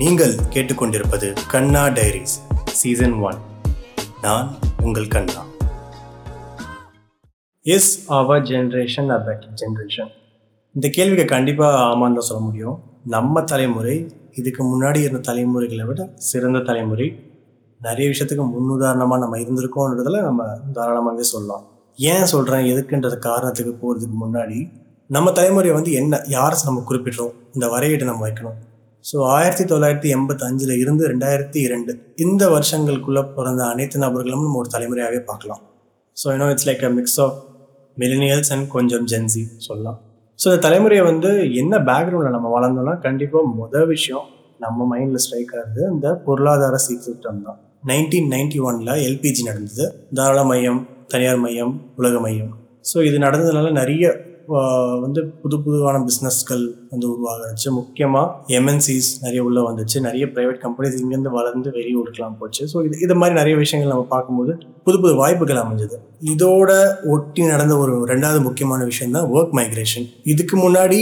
நீங்கள் கேட்டுக்கொண்டிருப்பது கண்ணா diaries season one. நான் உங்கள் Kanna. Is our generation a better generation இந்த கேள்விக்கு கண்டிப்பாக ஆமான்னு தான் சொல்ல முடியும். நம்ம தலைமுறை இதுக்கு முன்னாடி இருந்த தலைமுறைகளை விட சிறந்த தலைமுறை. நிறைய விஷயத்துக்கு முன்னுதாரணமாக நம்ம இருந்திருக்கோன்றதில் நம்ம தாராளமாகவே சொல்லலாம். ஏன் சொல்கிறேன் எதுக்குன்றது காரணத்துக்கு போகிறதுக்கு முன்னாடி நம்ம தலைமுறையை வந்து என்ன யாரை நம்ம குறிப்பிடுறோம்? இந்த வரையீட்டை நம்ம வைக்கணும். ஸோ ஆயிரத்தி தொள்ளாயிரத்தி எண்பத்தஞ்சில் இருந்து ரெண்டாயிரத்தி இரண்டு இந்த வருஷங்களுக்குள்ளே பிறந்த அனைத்து நபர்களும் நம்ம ஒரு தலைமுறையாகவே பார்க்கலாம். So you know it's like a mix of millennials and கொஞ்சம் ஜென்சி சொல்லலாம். ஸோ இந்த தலைமுறையை வந்து என்ன பேக்ரவுண்டில் நம்ம வளர்ந்தோம்னா கண்டிப்பாக முதல் விஷயம் நம்ம மைண்டில் ஸ்ட்ரைக் ஆகுது இந்த பொருளாதார சீர்திருத்தம் தான். நைன்டீன் நைன்டி ஒனில் எல்பிஜி நடந்தது. தாராள மையம் தனியார் மையம் உலக மையம். ஸோ இது நடந்ததுனால நிறைய வந்து புது புதுவான பிஸ்னஸ்கள் வந்து உருவாகிச்சு முக்கியமாக எம்என்சிஸ் நிறைய உள்ளே வந்துச்சு. நிறைய ப்ரைவேட் கம்பெனிஸ் இங்கேருந்து வளர்ந்து வெளியூருக்கெலாம் போச்சு. ஸோ இது இது மாதிரி நிறைய விஷயங்கள் நம்ம பார்க்கும்போது புது புது வாய்ப்புகள் அமைஞ்சது. இதோட ஒட்டி நடந்த ஒரு ரெண்டாவது முக்கியமான விஷயம் தான் ஒர்க் மைக்ரேஷன் இதுக்கு முன்னாடி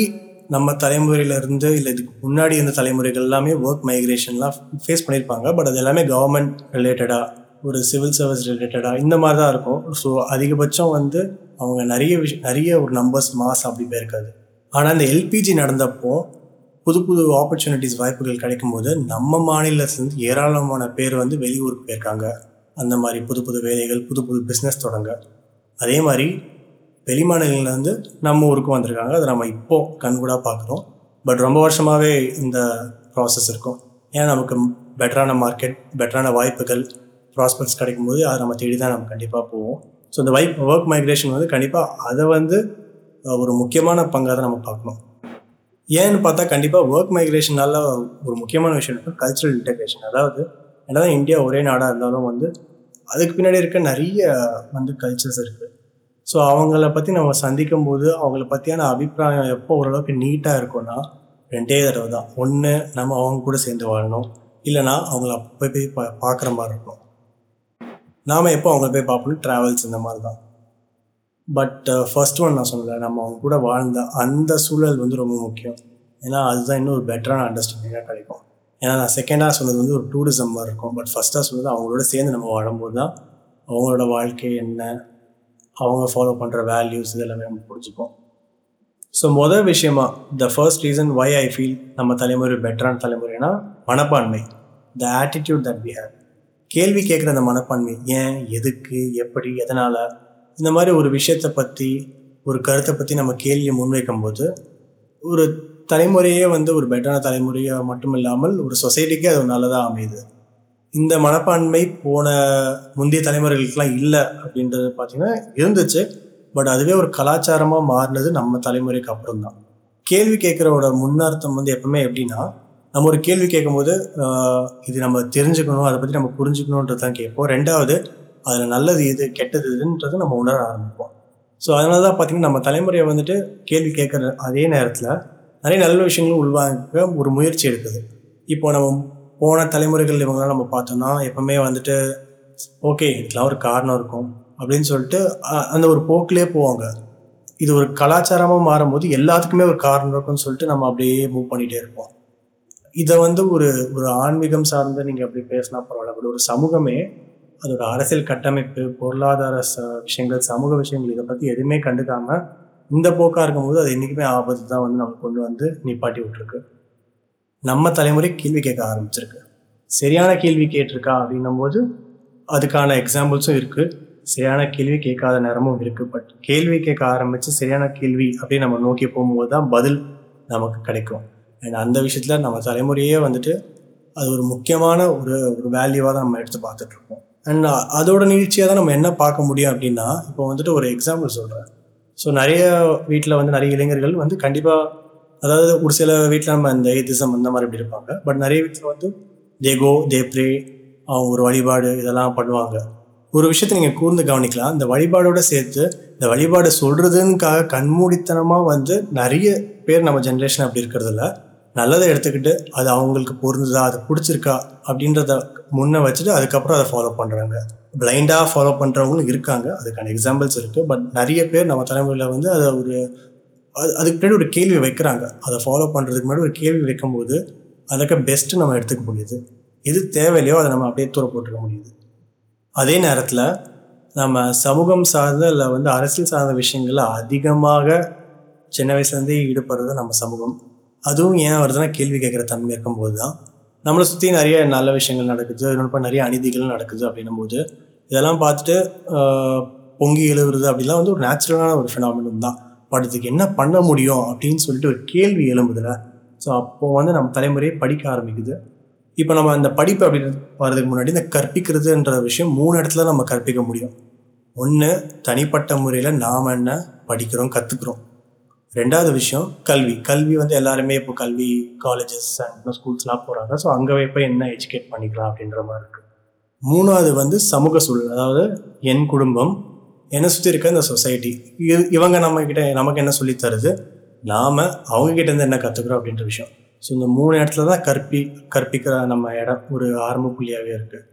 நம்ம தலைமுறையிலேருந்து இல்லை இதுக்கு முன்னாடி இருந்த தலைமுறைகள் எல்லாமே ஒர்க் மைக்ரேஷன்லாம் ஃபேஸ் பண்ணியிருப்பாங்க. பட் அது எல்லாமே கவர்மெண்ட் ரிலேட்டடாக ஒரு சிவில் சர்வீஸ் ரிலேட்டடாக இந்த மாதிரி தான் இருக்கும். ஸோ அதிகபட்சம் வந்து அவங்க நிறைய விஷயம் நிறைய ஒரு நம்பர்ஸ் மாஸ் அப்படி போயிருக்காது. ஆனால் இந்த எல்பிஜி நடந்தப்போ புது புது ஆப்பர்ச்சுனிட்டிஸ் வாய்ப்புகள் கிடைக்கும்போது நம்ம மாநிலத்துலேருந்து ஏராளமான பேர் வந்து வெளியூருக்கு போயிருக்காங்க. அந்த மாதிரி புது புது வேலைகள் புது புது பிஸ்னஸ் தொடங்க. அதே மாதிரி வெளிமாநிலங்கள்ல இருந்து நம்ம ஊருக்கு வந்திருக்காங்க. அதை நம்ம இப்போது கண்கூடாக பார்க்குறோம். பட் ரொம்ப வருஷமாகவே இந்த ப்ராசஸ் இருக்கும். ஏன்னா நமக்கு பெட்டரான மார்க்கெட் பெட்டரான வாய்ப்புகள் ப்ராஸ்பெக்ட்ஸ் கிடைக்கும்போது அதை நம்ம தேடி தான் நம்ம கண்டிப்பாக போவோம். ஸோ இந்த வைப் ஒர்க் மைக்ரேஷன் வந்து கண்டிப்பாக அதை வந்து ஒரு முக்கியமான பங்காக தான் நம்ம பார்க்கணும். ஏன்னு பார்த்தா கண்டிப்பாக ஒர்க் மைக்ரேஷனால ஒரு முக்கியமான விஷயம் இருக்கும் கல்ச்சுரல் இன்டகிரேஷன் அதாவது என்னதான் இந்தியா ஒரே நாடாக இருந்தாலும் வந்து அதுக்கு பின்னாடி இருக்க நிறைய வந்து கல்ச்சர்ஸ் இருக்குது ஸோ அவங்கள பற்றி நம்ம சந்திக்கும் போது அவங்கள பற்றியான அபிப்பிராயம் எப்போ ஓரளவுக்கு நீட்டாக இருக்கும்னா ரெண்டே தடவை தான். ஒன்று நம்ம அவங்க கூட சேர்ந்து வாழணும். இல்லைனா அவங்கள அப்போ போய் பா பார்க்குற மாதிரி இருக்கும். நாம் எப்போ அவங்கள போய் பார்ப்போம் ட்ராவல்ஸ் இந்த மாதிரி தான் பட் ஃபர்ஸ்ட் uh, ஒன் நான் சொல்லலை நம்ம அவங்க கூட வாழ்ந்த அந்த சூழல் வந்து ரொம்ப முக்கியம். ஏன்னா அதுதான் இன்னும் ஒரு பெட்டரான அண்டர்ஸ்டாண்டிங்காக கிடைக்கும். ஏன்னா நான் செகண்டாக சொன்னது வந்து ஒரு டூரிசம் மாதிரி இருக்கும். பட் ஃபஸ்ட்டாக சொன்னது அவங்களோட சேர்ந்து நம்ம வாழும்போது தான் அவங்களோட வாழ்க்கை என்ன அவங்க ஃபாலோ பண்ணுற வேல்யூஸ் இதெல்லாமே நம்ம புரிஞ்சுப்போம். ஸோ மொதல் விஷயமா the first reason why I feel நம்ம தலைமுறை பெட்டரான தலைமுறைனா மனப்பான்மை. The attitude that we have கேள்வி கேட்குற அந்த மனப்பான்மை ஏன் எதுக்கு எப்படி எதனால்? இந்த மாதிரி ஒரு விஷயத்தை பற்றி ஒரு கருத்தை பற்றி நம்ம கேள்வியை முன்வைக்கும் போது ஒரு தலைமுறையே வந்து ஒரு பெட்டரான தலைமுறையாக மட்டும் இல்லாமல் ஒரு சொசைட்டிக்கே அது நல்லதாக அமையுது. இந்த மனப்பான்மை போன முந்தைய தலைமுறைகளுக்கெல்லாம் இல்லை அப்படின்றது பார்த்திங்கன்னா இருந்துச்சு. பட் அதுவே ஒரு கலாச்சாரமாக மாறினது நம்ம தலைமுறைக்கு அப்புறம் தான் கேள்வி கேட்குறவோட முன்னர்த்தம் வந்து எப்பவுமே எப்படின்னா நம்ம ஒரு கேள்வி கேட்கும்போது இது நம்ம தெரிஞ்சுக்கணும் அதை பற்றி நம்ம புரிஞ்சுக்கணுன்றது தான் கேட்போம். ரெண்டாவது அதில் நல்லது இது கெட்டது இதுன்றது நம்ம உணர ஆரம்பிப்போம். ஸோ அதனால தான் பார்த்திங்கன்னா நம்ம தலைமுறையை வந்துட்டு கேள்வி கேட்குற அதே நேரத்தில் நிறைய நல்ல விஷயங்களும் உள்வாங்க ஒரு முயற்சி எடுக்குது. இப்போ நம்ம போன தலைமுறைகள் இவங்களாம் நம்ம பார்த்தோம்னா எப்பவுமே வந்துட்டு ஓகே இதுக்கெலாம் ஒரு காரணம் இருக்கும் அப்படின்னு சொல்லிட்டு அந்த ஒரு போக்கிலே போவாங்க. இது ஒரு கலாச்சாரமாக மாறும்போது எல்லாத்துக்குமே ஒரு காரணம் இருக்கும்னு சொல்லிட்டு நம்ம அப்படியே மூவ் பண்ணிகிட்டே இருப்போம். இதை வந்து ஒரு ஒரு ஆன்மீகம் சார்ந்து நீங்கள் அப்படி பேசினா பரவாயில்ல. பட் ஒரு சமூகமே அதோட அரசியல் கட்டமைப்பு பொருளாதார ச விஷயங்கள் சமூக விஷயங்கள் இதை பற்றி எதுவுமே கண்டுக்காம இந்த போக்காக இருக்கும்போது அது என்றைக்குமே ஆபத்து தான் வந்து நம்ம கொண்டு வந்து நிப்பாட்டி விட்டுருக்கு. நம்ம தலைமுறை கேள்வி கேட்க ஆரம்பிச்சிருக்கு. சரியான கேள்வி கேட்டிருக்கா அப்படின்னும் போது அதுக்கான எக்ஸாம்பிள்ஸும் இருக்குது சரியான கேள்வி கேட்காத நேரமும் இருக்குது பட் கேள்வி கேட்க ஆரம்பித்து சரியான கேள்வி அப்படின்னு நம்ம நோக்கி போகும்போது தான் பதில் நமக்கு கிடைக்கும். அண்ட் அந்த விஷயத்தில் நம்ம தலைமுறையே வந்துட்டு அது ஒரு முக்கியமான ஒரு ஒரு வேல்யூவாக தான் நம்ம எடுத்து பார்த்துட்ருக்கோம் அண்ட் அதோட நீழ்ச்சியாக தான் நம்ம என்ன பார்க்க முடியும் அப்படின்னா இப்போ வந்துட்டு ஒரு எக்ஸாம்பிள் சொல்கிறேன் ஸோ நிறைய வீட்டில் வந்து நிறைய இளைஞர்கள் வந்து கண்டிப்பாக அதாவது ஒரு சில வீட்டில் நம்ம இந்த ஏதிசம் அந்த மாதிரி இப்படி இருப்பாங்க. பட் நிறைய வீட்டில் வந்து தே கோ தே ப்ரே அவங்க ஒரு வழிபாடு இதெல்லாம் பண்ணுவாங்க. ஒரு விஷயத்தை நீங்கள் கூர்ந்து கவனிக்கலாம். இந்த வழிபாடோட சேர்த்து இந்த வழிபாடு சொல்கிறதுக்காக கண்மூடித்தனமாக வந்து நிறைய பேர் நம்ம ஜென்ரேஷன் அப்படி இருக்கிறதில்ல நல்லதை எடுத்துக்கிட்டு அது அவங்களுக்கு பொருந்துதா அது பிடிச்சிருக்கா அப்படின்றத முன்னே வச்சுட்டு அதுக்கப்புறம் அதை ஃபாலோ பண்ணுறாங்க பிளைண்டாக ஃபாலோ பண்ணுறவங்களும் இருக்காங்க. அதுக்கான எக்ஸாம்பிள்ஸ் இருக்குது பட் நிறைய பேர் நம்ம தலைமுறையில் வந்து அதை ஒரு அது அதுக்கு பின்னாடி ஒரு கேள்வி வைக்கிறாங்க. அதை ஃபாலோ பண்ணுறதுக்கு முன்னாடி ஒரு கேள்வி வைக்கும்போது அதற்கு பெஸ்ட்டு நம்ம எடுத்துக்க முடியுது. எது தேவையில்லையோ அதை நம்ம அப்படியே தூர போட்டுக்க முடியுது. அதே நேரத்தில் நம்ம சமூகம் சார்ந்த இல்லை வந்து அரசியல் சார்ந்த விஷயங்களில் அதிகமாக சின்ன வயசுலேருந்தே ஈடுபடுறது நம்ம சமூகம். அதுவும் ஏன் வருதுன்னா கேள்வி கேட்குற தன்மை இருக்கும்போது தான். நம்மளை சுற்றி நிறைய நல்ல விஷயங்கள் நடக்குது. இன்னொன்று நிறைய அநீதிகள் நடக்குது அப்படின்னும் போது இதெல்லாம் பார்த்துட்டு பொங்கி எழுவுறது அப்படிலாம் வந்து ஒரு நேச்சுரலான ஒரு ஃபினாமினம் தான். பட் இதுக்கு என்ன பண்ண முடியும் அப்படின்னு சொல்லிட்டு ஒரு கேள்வி எழும்புதுல. ஸோ அப்போது வந்து நம்ம தலைமுறையை படிக்க ஆரம்பிக்குது. இப்போ நம்ம இந்த படிப்பு அப்படின்னு வர்றதுக்கு முன்னாடி இந்த கற்பிக்கிறதுன்ற விஷயம் மூணு இடத்துல நம்ம கற்பிக்க முடியும். ஒன்று தனிப்பட்ட முறையில் நாம் என்ன படிக்கிறோம் கற்றுக்குறோம் ரெண்டாவது விஷயம் கல்வி. கல்வி வந்து எல்லாருமே இப்போ கல்வி காலேஜஸ் அண்ட் ஸ்கூல்ஸ்லாம் போகிறாங்க ஸோ அங்கே போய் என்ன எஜுகேட் பண்ணிக்கலாம் அப்படின்ற மாதிரி இருக்குது மூணாவது வந்து சமூக சூழல். அதாவது என் குடும்பம் என்னை சுற்றி இருக்க இந்த சொசைட்டி இவங்க நம்ம கிட்ட நமக்கு என்ன சொல்லித் தருது? நாம் அவங்க கிட்ட இருந்து என்ன கற்றுக்குறோம் அப்படின்ற விஷயம். ஸோ இந்த மூணு இடத்துல தான் கற்பி கற்பிக்கிற நம்ம இடம் ஒரு ஆரம்ப புள்ளியாகவே இருக்குது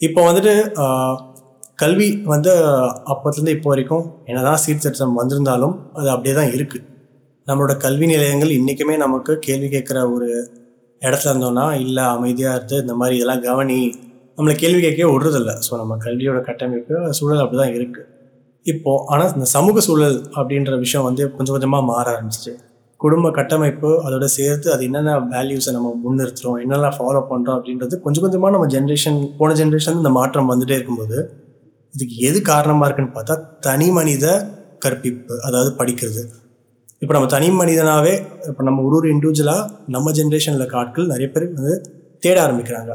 இப்போ வந்துட்டு கல்வி வந்து அப்போத்துலேருந்து இப்போ வரைக்கும் என்னதான் சீர்திருத்தம் வந்திருந்தாலும் அது அப்படியே தான் இருக்குது நம்மளோட கல்வி நிலையங்கள் இன்றைக்குமே நமக்கு கேள்வி கேட்குற ஒரு இடத்துல இருந்தோம்னா இல்லை அமைதியாக இருந்து இந்த மாதிரி இதெல்லாம் கவனி நம்மளை கேள்வி கேட்கவே விடுறதில்ல. ஸோ நம்ம கல்வியோட கட்டமைப்பு சூழல் அப்படி தான் இருக்குது இப்போது ஆனால் இந்த சமூக சூழல் அப்படின்ற விஷயம் வந்து கொஞ்சம் கொஞ்சமாக மாற ஆரம்பிச்சிச்சு. குடும்ப கட்டமைப்பு அதோட சேர்த்து அது என்னென்ன வேல்யூஸை நம்ம முன்னிறுத்துறோம் என்னெல்லாம் ஃபாலோ பண்ணுறோம் அப்படின்றது கொஞ்சம் கொஞ்சமாக நம்ம ஜென்ரேஷன் போன ஜென்ரேஷன் இந்த மாற்றம் வந்துகிட்டே இருக்கும்போது இதுக்கு எது காரணமாக இருக்குன்னு பார்த்தா தனி மனித கற்பிப்பு அதாவது படிக்கிறது. இப்போ நம்ம தனி மனிதனாகவே இப்போ நம்ம ஒரு ஒரு இண்டிவிஜுவலாக நம்ம ஜென்ரேஷனில் இருக்க ஆட்கள் நிறைய பேர் வந்து தேட ஆரம்பிக்கிறாங்க.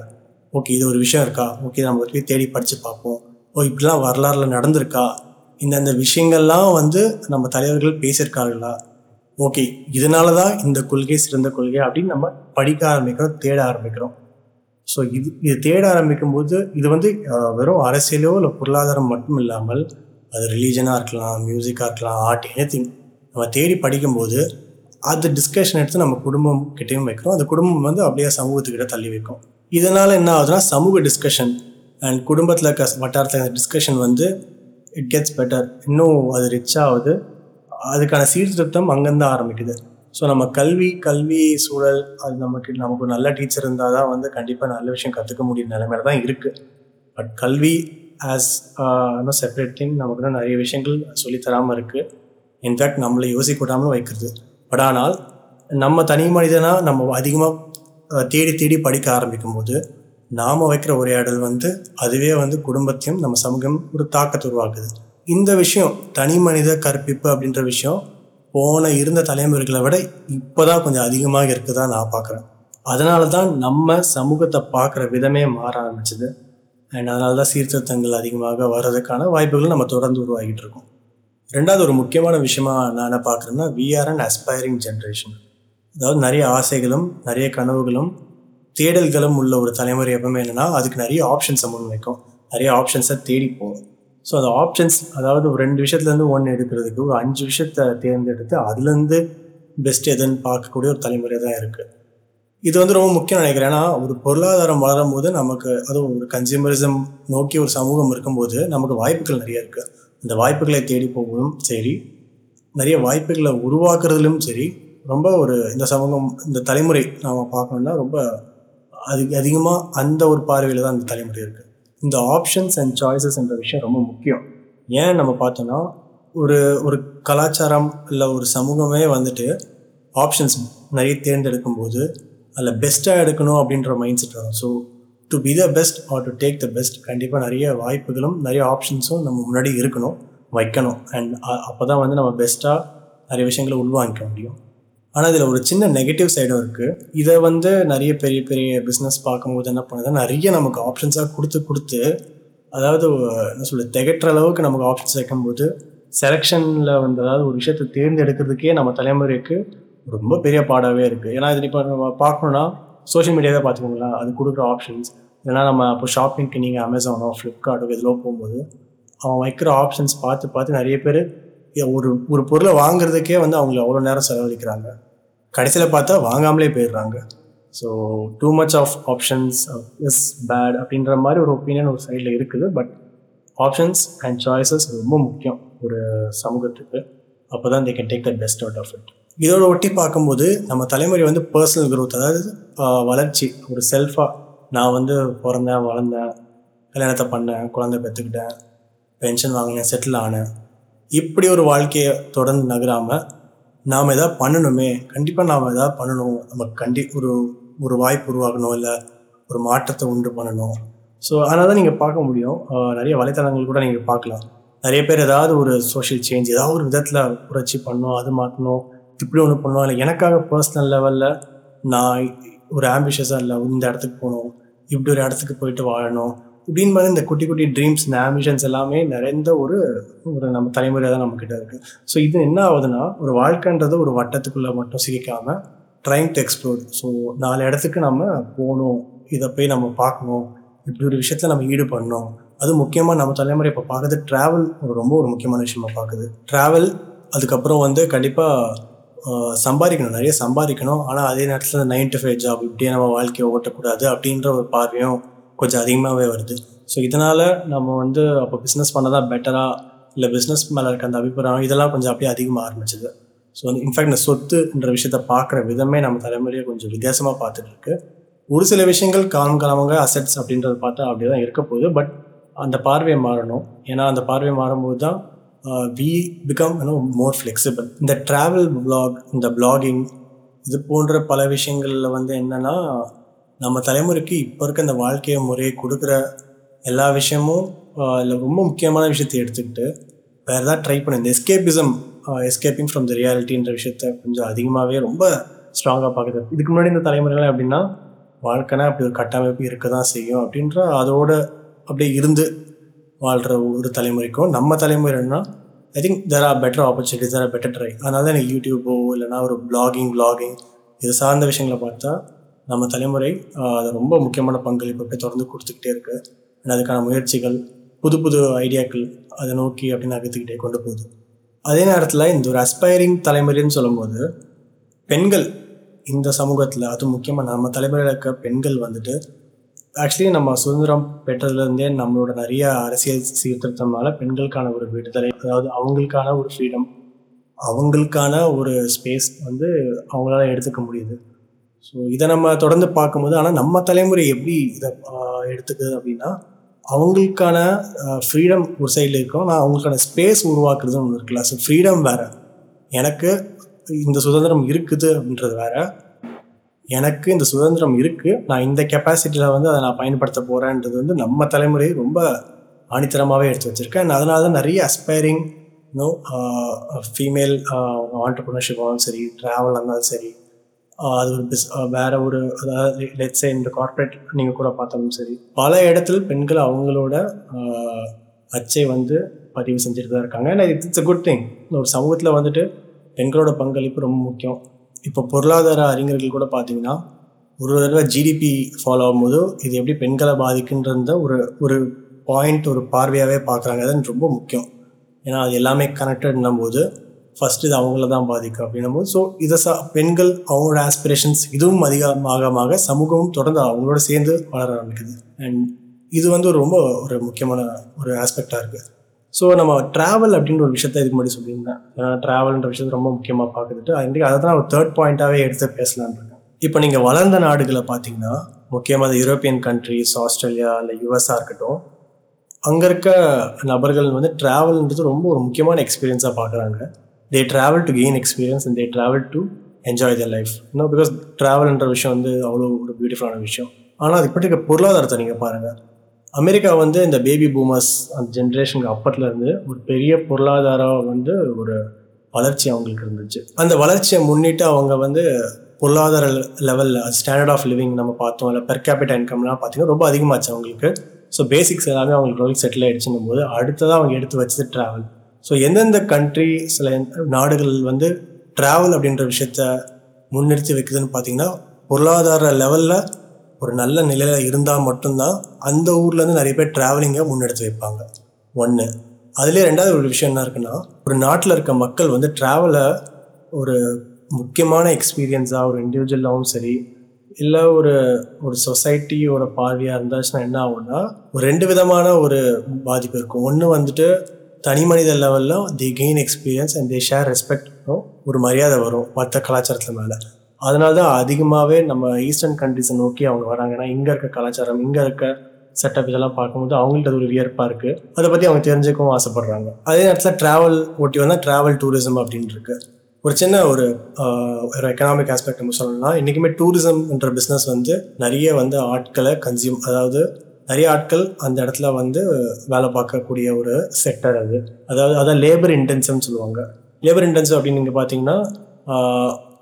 ஓகே இது ஒரு விஷயம் இருக்கா? ஓகே நம்ம போய் தேடி படித்து பார்ப்போம். ஓ இப்படிலாம் வரலாறுல நடந்திருக்கா? இந்தந்த விஷயங்கள்லாம் வந்து நம்ம தலைவர்கள் பேசியிருக்காங்களா ஓகே இதனால தான் இந்த கொள்கை சிறந்த கொள்கை அப்படின்னு நம்ம படிக்க ஆரம்பிக்கிறோம் தேட ஆரம்பிக்கிறோம். ஸோ இது இது தேட ஆரம்பிக்கும் போது இது வந்து வெறும் அரசியலோ இல்லை பொருளாதாரம் மட்டும் இல்லாமல் அது ரிலீஜனாக இருக்கலாம் மியூசிக்காக இருக்கலாம் ஆர்ட் எனி நம்ம தேடி படிக்கும்போது அது டிஸ்கஷன் எடுத்து நம்ம குடும்பம் கிட்டேயும் வைக்கிறோம். அந்த குடும்பம் வந்து அப்படியே சமூகத்துக்கிட்ட தள்ளி வைக்கும். இதனால் என்ன ஆகுதுன்னா சமூக டிஸ்கஷன் அண்ட் குடும்பத்தில் இருக்க வட்டாரத்தில் டிஸ்கஷன் வந்து இட் கெட்ஸ் பெட்டர் இன்னும் அது ரிச் ஆகுது. அதுக்கான சீர்திருத்தம் அங்கேருந்து ஆரம்பிக்குது. ஸோ நம்ம கல்வி கல்வி சூழல் அது நமக்கு நமக்கு நல்ல டீச்சர் இருந்தால் தான் வந்து கண்டிப்பாக நல்ல விஷயம் கற்றுக்க முடியும் நிலைமையில தான் இருக்குது பட் கல்வி ஆஸ் uh, இன்னும் செப்பரேட் திங் நமக்கு தான் நிறைய விஷயங்கள் சொல்லித் தராமல் இருக்குது இன்ஃபேக்ட் நம்மளை யோசிக்க வைக்கிறது. பட் ஆனால் நம்ம தனி மனிதனாக நம்ம அதிகமாக தேடி தேடி படிக்க ஆரம்பிக்கும் போது நாம் வைக்கிற உரையாடல் வந்து அதுவே வந்து குடும்பத்தையும் நம்ம சமூகம் ஒரு தாக்கத்தை உருவாக்குது. இந்த விஷயம் தனி மனித கற்பிப்பு அப்படின்ற விஷயம் போன இருந்த தலைமுறைகளை விட இப்போ தான் கொஞ்சம் அதிகமாக இருக்குதா நான் பார்க்குறேன். அதனால தான் நம்ம சமூகத்தை பார்க்குற விதமே மாற ஆரம்பிச்சது. அண்ட் அதனால தான் சீர்திருத்தங்கள் அதிகமாக வர்றதுக்கான வாய்ப்புகள் நம்ம தொடர்ந்து உருவாகிட்டு இருக்கோம். ரெண்டாவது ஒரு முக்கியமான விஷயமா நான் என்ன பார்க்குறேன்னா விஆர் அண்ட் அஸ்பைரிங் ஜென்ரேஷன் அதாவது நிறைய ஆசைகளும் நிறைய கனவுகளும் தேடல்களும் உள்ள ஒரு தலைமுறை எப்பவுமே என்னென்னா அதுக்கு நிறைய ஆப்ஷன்ஸை முன் வைக்கும் நிறைய ஆப்ஷன்ஸை தேடி போகும். ஸோ அந்த ஆப்ஷன்ஸ் அதாவது ஒரு ரெண்டு விஷயத்துலேருந்து ஒன்று எடுக்கிறதுக்கு ஒரு அஞ்சு விஷயத்தை தேர்ந்தெடுத்து அதுலேருந்து பெஸ்ட் எதுன்னு பார்க்கக்கூடிய ஒரு தலைமுறை தான் இருக்குது இது வந்து ரொம்ப முக்கியம் நினைக்கிறேன். ஏன்னா ஒரு பொருளாதாரம் வளரும் போது நமக்கு அதுவும் ஒரு கன்சியூமரிசம் நோக்கி ஒரு சமூகம் இருக்கும்போது நமக்கு வாய்ப்புகள் நிறைய இருக்குது அந்த வாய்ப்புகளை தேடி போவதும் சரி. நிறைய வாய்ப்புகளை உருவாக்குறதுலும் சரி ரொம்ப ஒரு இந்த சமூகம் இந்த தலைமுறை நாம் பார்க்கணும்னா ரொம்ப அது அதிகமாக அந்த ஒரு பார்வையில் தான் இந்த தலைமுறை இருக்குது இந்த ஆப்ஷன்ஸ் அண்ட் சாய்ஸஸ் என்ற விஷயம் ரொம்ப முக்கியம். ஏன் நம்ம பார்த்தோன்னா ஒரு ஒரு கலாச்சாரம் இல்லை ஒரு சமூகமே வந்துட்டு ஆப்ஷன்ஸ் நிறைய தேர்ந்தெடுக்கும் போது அதில் பெஸ்ட்டாக எடுக்கணும் அப்படின்ற மைண்ட் செட் வரும். So to be the best or to take the best கண்டிப்பாக நிறைய வாய்ப்புகளும் நிறைய ஆப்ஷன்ஸும் நம்ம முன்னாடி இருக்கணும் வைக்கணும். அண்ட் அப்போ தான் வந்து நம்ம பெஸ்ட்டாக நிறைய விஷயங்களை உள்வாங்கிக்க முடியும். ஆனால் இதில் ஒரு சின்ன நெகட்டிவ் சைடும் இருக்குது இதை வந்து நிறைய பெரிய பெரிய பிஸ்னஸ் பார்க்கும்போது என்ன பண்ணுதுன்னா நிறைய நமக்கு ஆப்ஷன்ஸாக கொடுத்து கொடுத்து அதாவது என்ன சொல்ல திகட்டுற அளவுக்கு நமக்கு ஆப்ஷன்ஸ் வைக்கும்போது செலெக்ஷனில் வந்து அதாவது ஒரு விஷயத்தை தேர்ந்தெடுக்கிறதுக்கே நம்ம தலைமுறைக்கு ரொம்ப பெரிய பாடாகவே இருக்குது ஏன்னா இது இப்போ நம்ம பார்க்கணுன்னா சோஷியல் மீடியாவே பார்த்துக்கோங்களேன் அது கொடுக்குற ஆப்ஷன்ஸ் இல்லைனா நம்ம இப்போ ஷாப்பிங்க்கு நீங்கள் அமேசானோ ஃப்ளிப்கார்ட்டோ இதில் போகும்போது அவன் வைக்கிற ஆப்ஷன்ஸ் பார்த்து பார்த்து நிறைய பேர் ஒரு ஒரு பொருளை வாங்குறதுக்கே வந்து அவங்க அவ்வளோ நேரம் செலவழிக்கிறாங்க. கடைசியில் பார்த்தா வாங்காமலே போயிடுறாங்க. So too much of options is bad அப்படின்ற மாதிரி ஒரு ஒப்பீனியன் ஒரு சைடில் இருக்குது. பட் ஆப்ஷன்ஸ் அண்ட் சாய்ஸஸ் ரொம்ப முக்கியம் ஒரு சமூகத்துக்கு. அப்போ தான் they can take the best out of it இதோட ஒட்டி பார்க்கும்போது நம்ம தலைமுறை வந்து பர்சனல் க்ரோத் அதாவது வளர்ச்சி. ஒரு செல்ஃபாக நான் வந்து பிறந்தேன் வளர்ந்தேன் கல்யாணத்தை பண்ணேன் குழந்தை பெற்றுக்கிட்டேன் பென்ஷன் வாங்கினேன் செட்டில் ஆனேன். இப்படி ஒரு வாழ்க்கையை தொடர்ந்து நகராமல் நாம் எதாவது பண்ணணுமே கண்டிப்பாக நாம் எதாவது பண்ணணும். நம்ம கண்டி ஒரு ஒரு வாய்ப்பு உருவாக்கணும் இல்லை ஒரு மாற்றத்தை உண்டு பண்ணணும். ஸோ அதனால தான் நீங்கள் பார்க்க முடியும். நிறைய வலைத்தளங்கள் கூட நீங்கள் பார்க்கலாம். நிறைய பேர் ஏதாவது ஒரு சோஷியல் சேஞ்ச் ஏதாவது ஒரு விதத்தில் புரட்சி பண்ணணும் அது மாற்றணும் இப்படி ஒன்று பண்ணுவோம் இல்லை எனக்காக பர்சனல் லெவலில் நான் ஒரு ஆம்பிஷியஸாக இல்லை இந்த இடத்துக்கு போகணும் இப்படி ஒரு இடத்துக்கு போயிட்டு வாழணும் இப்படின்னு மாதிரி இந்த குட்டி குட்டி ட்ரீம்ஸ் இந்த ஆம்பிஷன்ஸ் எல்லாமே நிறைந்த ஒரு ஒரு நம்ம தலைமுறையாக தான் நம்மக்கிட்ட இருக்குது ஸோ இது என்ன ஆகுதுன்னா ஒரு வாழ்க்கைன்றது ஒரு வட்டத்துக்குள்ளே மட்டும் சிரிக்காமல் ட்ரைங் டு எக்ஸ்ப்ளோர் ஸோ நாலு இடத்துக்கு நம்ம போகணும் இதை போய் நம்ம பார்க்கணும் இப்படி ஒரு விஷயத்தில் நம்ம ஈடுபடணும். அது முக்கியமாக நம்ம தலைமுறை இப்போ பார்க்குறது ட்ராவல் ஒரு ரொம்ப ஒரு முக்கியமான விஷயமா பார்க்குது. ட்ராவல் அதுக்கப்புறம் வந்து கண்டிப்பாக சம்பாதிக்கணும். நிறைய சம்பாதிக்கணும். ஆனால் அதே நேரத்தில் நைன் டு ஃபைவ் ஜாப் இப்படியே நம்ம வாழ்க்கையை ஓட்டக்கூடாது அப்படின்ற ஒரு பார்வையும் கொஞ்சம் அதிகமாகவே வருது. ஸோ இதனால் நம்ம வந்து அப்போ பிஸ்னஸ் பண்ண தான் பெட்டராக இல்லை பிஸ்னஸ் மேலே இருக்க அந்த அபிப்பிராயம் இதெல்லாம் கொஞ்சம் அப்படியே அதிகமாக ஆரம்பிச்சது. ஸோ வந்து இன்ஃபேக்ட் இந்த சொத்துன்ற விஷயத்த பார்க்குற விதமே நம்ம தலைமுறையை கொஞ்சம் வித்தியாசமாக பார்த்துட்டு இருக்கு. ஒரு சில விஷயங்கள் காலம் காலமாக அசெட்ஸ் அப்படின்றத பார்த்தா அப்படி தான் இருக்க போகுது. பட் அந்த பார்வையை மாறணும். ஏன்னா அந்த பார்வை மாறும்போது தான் வி பிகம் மோர் ஃப்ளெக்சிபிள் இந்த ட்ராவல் பிளாக் இந்த பிளாகிங் இது போன்ற பல விஷயங்களில் வந்து என்னென்னா நம்ம தலைமுறைக்கு இப்போ இருக்க இந்த வாழ்க்கை முறையை கொடுக்குற எல்லா விஷயமும் இல்லை ரொம்ப முக்கியமான விஷயத்தை எடுத்துக்கிட்டு வேறு ஏதாவது ட்ரை பண்ணு. இந்த எஸ்கேபிசம் எஸ்கேப்பிங் ஃப்ரம் த ரியாலிட்டின்ற விஷயத்த கொஞ்சம் அதிகமாகவே ரொம்ப ஸ்ட்ராங்காக பார்க்குது. இதுக்கு முன்னாடி இந்த தலைமுறைகள் அப்படின்னா வாழ்க்கைனா அப்படி ஒரு கட்டமைப்பு இருக்க தான் செய்யும் அப்படின்ற அதோட அப்படியே இருந்து வாழ்கிற ஒரு தலைமுறைக்கும் நம்ம தலைமுறைன்னா I think there are better opportunities there are better try அதனால தான் எனக்கு யூடியூப்போ இல்லைனா ஒரு பிளாகிங் vlogging இது சார்ந்த விஷயங்களை பார்த்தா நம்ம தலைமுறை அதை அது ரொம்ப முக்கியமான பங்களிப்பு தொடர்ந்து கொடுத்துக்கிட்டே இருக்கு. அண்ட் அதுக்கான முயற்சிகள் புது புது ஐடியாக்கள் அதை நோக்கி அப்படின்னு நகர்த்துக்கிட்டே கொண்டு போகுது. அதே நேரத்தில் இந்த ஒரு அஸ்பைரிங் தலைமுறைன்னு சொல்லும்போது பெண்கள் இந்த சமூகத்தில் அது முக்கியமாக நம்ம தலைமுறையில் இருக்க பெண்கள் வந்துட்டு ஆக்சுவலி நம்ம சுதந்திரம் பெற்றதுலேருந்தே நம்மளோட நிறைய அரசியல் சீர்திருத்தம்னால பெண்களுக்கான ஒரு விடுதலை அதாவது அவங்களுக்கான ஒரு ஃப்ரீடம் அவங்களுக்கான ஒரு ஸ்பேஸ் வந்து அவங்களால எடுத்துக்க முடியுது. ஸோ இதை நம்ம தொடர்ந்து பார்க்கும்போது ஆனால் நம்ம தலைமுறை எப்படி இதை எடுத்துக்குது அப்படின்னா அவங்களுக்கான ஃப்ரீடம் ஒரு சைடில் இருக்கும் நான் அவங்களுக்கான ஸ்பேஸ் உருவாக்குறதுன்னு ஒன்று இருக்குல்ல. ஸோ ஃப்ரீடம் வேறு. எனக்கு இந்த சுதந்திரம் இருக்குது அப்படின்றது வேற. எனக்கு இந்த சுதந்திரம் இருக்குது நான் இந்த கெப்பாசிட்டியில் வந்து அதை நான் பயன்படுத்த போகிறேன்றது வந்து நம்ம தலைமுறை ரொம்ப ஆணித்தரமாகவே எடுத்து வச்சுருக்கேன் and அதனால தான் நிறைய அஸ்பைரிங் நோ ஃபீமேல் ஆண்டர்பிரினர்ஷிப்பாகவும் சரி ட்ராவல் இருந்தாலும் சரி uh, அது ஒரு பிஸ் uh, வேற ஒரு அதாவது லெட்ஸே இந்த கார்ப்பரேட் நீங்கள் கூட பார்த்தாலும் சரி பல இடத்துல பெண்கள் அவங்களோட uh, அச்சை வந்து பதிவு செஞ்சுட்டு தான் இருக்காங்க. ஏன்னா இட்ஸ் a குட் திங் ஒரு சமூகத்தில் வந்துட்டு பெண்களோட பங்களிப்பு ரொம்ப முக்கியம். இப்போ பொருளாதார அறிஞர்கள் கூட பார்த்தீங்கன்னா ஒரு தடவை ஜிடிபி ஃபாலோ ஆகும்போது இது எப்படி பெண்களை பாதிக்குன்றத ஒரு ஒரு பாயிண்ட் ஒரு பார்வையாகவே பார்க்குறாங்க. அது ரொம்ப முக்கியம். ஏன்னா அது எல்லாமே கனெக்டட்னும் போது ஃபர்ஸ்ட் இது அவங்கள தான் பாதிக்கும் அப்படின்னும் போது ஸோ இதை ச பெண்கள் அவங்களோட ஆஸ்பிரேஷன்ஸ் இதுவும் அதிகமாக சமூகமும் தொடர்ந்து அவங்களோட சேர்ந்து வளர ஆரம்பிக்குது. அண்ட் இது வந்து ரொம்ப ஒரு முக்கியமான ஒரு ஆஸ்பெக்டாக இருக்குது ஸோ நம்ம ட்ராவல் அப்படின்ற ஒரு விஷயத்த இதுக்கு முன்னாடி சொல்லியிருந்தேன். ஏன்னா ட்ராவல்ன்ற விஷயத்த ரொம்ப முக்கியமாக பார்க்குதுட்டு அதுக்கு அதை தான் ஒரு தேர்ட் பாயிண்ட்டாகவே எடுத்து பேசலான்னு இருக்கேன். இப்போ நீங்கள் வளர்ந்த நாடுகளை பார்த்தீங்கன்னா முக்கியமாக யூரோப்பியன் கண்ட்ரிஸ் ஆஸ்திரேலியா இல்லை யூஎஸ்ஸாக இருக்கட்டும் அங்கே இருக்க நபர்கள் வந்து ட்ராவல்ன்றது ரொம்ப ஒரு முக்கியமான எக்ஸ்பீரியன்ஸாக பார்க்குறாங்க. They travel to gain experience and they travel to enjoy the life இன்னும் பிகாஸ் ட்ராவல்ன்ற விஷயம் வந்து அவ்வளோ ஒரு பியூட்டிஃபுல்லான விஷயம். ஆனால் அது இப்படி பொருளாதாரத்தை நீங்கள் பாருங்கள் அமெரிக்கா வந்து இந்த பேபி பூமர்ஸ் அந்த ஜென்ரேஷனுக்கு அப்பத்துல இருந்து ஒரு பெரிய பொருளாதாரம் வந்து ஒரு வளர்ச்சி அவங்களுக்கு இருந்துச்சு. அந்த வளர்ச்சியை முன்னிட்டு அவங்க வந்து பொருளாதார லெவலில் ஸ்டாண்டர்ட் ஆஃப் லிவிங் நம்ம பார்த்தோம். இல்லை பெர் கேபிட்டல் இன்கம்லாம் பார்த்தீங்கன்னா ரொம்ப அதிகமாச்சு அவங்களுக்கு. ஸோ பேசிக்ஸ் எல்லாமே அவங்களுக்கு ரொம்ப செட்டில் ஆயிடுச்சுன்னும் போது அடுத்ததாக அவங்க எடுத்து வச்சது ட்ராவல் ஸோ எந்தெந்த கண்ட்ரி சில நாடுகள் வந்து ட்ராவல் அப்படின்ற விஷயத்த முன்னிறுத்தி வைக்குதுன்னு பார்த்தீங்கன்னா பொருளாதார லெவலில் ஒரு நல்ல நிலையில் இருந்தால் மட்டும்தான் அந்த ஊர்லேருந்து நிறைய பேர் ட்ராவலிங்கை முன்னெடுத்து வைப்பாங்க. ஒன்று அதுலேயே ரெண்டாவது ஒரு விஷயம் என்ன இருக்குன்னா ஒரு நாட்டில் இருக்க மக்கள் வந்து ட்ராவலை ஒரு முக்கியமான எக்ஸ்பீரியன்ஸாக ஒரு இண்டிவிஜுவலாகவும் சரி இல்லை ஒரு ஒரு சொசைட்டியோட பார்வையாக இருந்தாச்சுன்னா என்ன ஆகும்னா ஒரு ரெண்டு விதமான ஒரு பாதிப்பு இருக்கும். ஒன்று வந்துட்டு தனி மனித லெவலில் the gain experience and the share respect ஒரு மரியாதை வரும் மற்ற கலாச்சாரத்தில் மேலே. அதனால தான் அதிகமாகவே நம்ம ஈஸ்டர்ன் கண்ட்ரிஸை நோக்கி அவங்க வராங்கன்னா இங்கே இருக்க கலாச்சாரம் இங்கே இருக்க செட்டப் இதெல்லாம் பார்க்கும்போது அவங்கள்ட்ட அது ஒரு வியர்ப்பாக இருக்குது அதை பற்றி அவங்க தெரிஞ்சுக்கவும் ஆசைப்படுறாங்க. அதே நேரத்தில் ட்ராவல் ஒட்டி வந்தால் ட்ராவல் டூரிசம் அப்படின்னு இருக்கு. ஒரு சின்ன ஒரு ஒரு எக்கனாமிக் ஆஸ்பெக்ட் நம்ம சொல்லணும்னா இன்றைக்குமே டூரிசம்ன்ற பிஸ்னஸ் வந்து நிறைய வந்து ஆட்களை கன்சியூம் அதாவது நிறைய ஆட்கள் அந்த இடத்துல வந்து வேலை பார்க்கக்கூடிய ஒரு செக்டர் அது. அதாவது அதான் லேபர் இன்டென்சிவ்னு சொல்லுவாங்க. லேபர் இன்டென்சிவ் அப்படின்னு நீங்கள் பார்த்தீங்கன்னா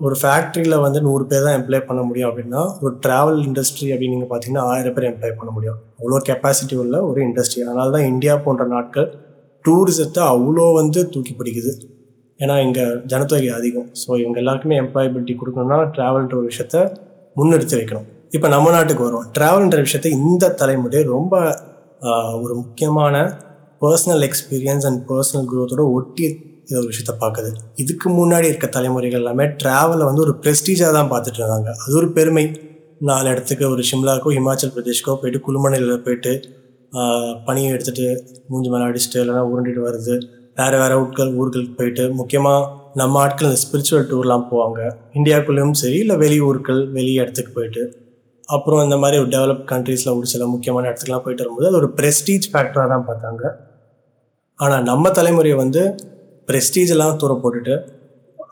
ஒரு ஃபேக்ட்ரியில் வந்து நூறு பேர் தான் எம்ப்ளாய் பண்ண முடியும் அப்படின்னா ஒரு ட்ராவல் இண்டஸ்ட்ரி அப்படின்னு நீங்கள் பார்த்தீங்கன்னா ஆயிரம் பேர் எம்ப்ளாய் பண்ண முடியும். அவ்வளோ கெப்பாசிட்டி உள்ள ஒரு இண்டஸ்ட்ரி அதனால தான் இந்தியா போன்ற நாட்கள் டூரிசத்தை அவ்வளோ வந்து தூக்கி பிடிக்குது. ஏன்னா இங்கே ஜனத்தொகை அதிகம். ஸோ இவங்க எல்லாருக்குமே எம்ப்ளாயபிலிட்டி கொடுக்கணும்னா ட்ராவல்ன்ற ஒரு விஷயத்த முன்னெடுத்து வைக்கணும். இப்போ நம்ம நாட்டுக்கு வரும் ட்ராவல்ன்ற விஷயத்த இந்த தலைமுறை ரொம்ப ஒரு முக்கியமான பர்சனல் எக்ஸ்பீரியன்ஸ் அண்ட் பர்சனல் க்ரோத்தோட ஒட்டி இது ஒரு விஷயத்த பார்க்குது. இதுக்கு முன்னாடி இருக்க தலைமுறைகள் எல்லாமே ட்ராவலை வந்து ஒரு ப்ரெஸ்டீஜாக தான் பார்த்துட்டு இருந்தாங்க. அது ஒரு பெருமை. நாலு இடத்துக்கு ஒரு ஷிம்லாக்கோ ஹிமாச்சல் பிரதேஷ்க்கோ போயிட்டு குளுமணையில் போயிட்டு பனியை எடுத்துகிட்டு மூஞ்சி மேலே அடிச்சுட்டு இல்லைன்னா உருண்டிட்டு வருது வேறு வேறு ஊட்கள் ஊர்களுக்கு போயிட்டு முக்கியமாக நம்ம ஆட்கள் இந்த ஸ்பிரிச்சுவல் டூர்லாம் போவாங்க. இந்தியாவுக்குள்ளேயும் சரி இல்லை வெளி ஊர்கள் வெளி இடத்துக்கு போயிட்டு. அப்புறம் இந்த மாதிரி ஒரு டெவலப் கண்ட்ரீஸில் ஒரு சில முக்கியமான இடத்துக்குலாம் போயிட்டு வரும்போது அது ஒரு ப்ரெஸ்டீஜ் ஃபேக்டராக தான் பார்த்தாங்க. ஆனால் நம்ம தலைமுறையை வந்து ப்ரெஸ்டீஜெல்லாம் தூர போட்டுட்டு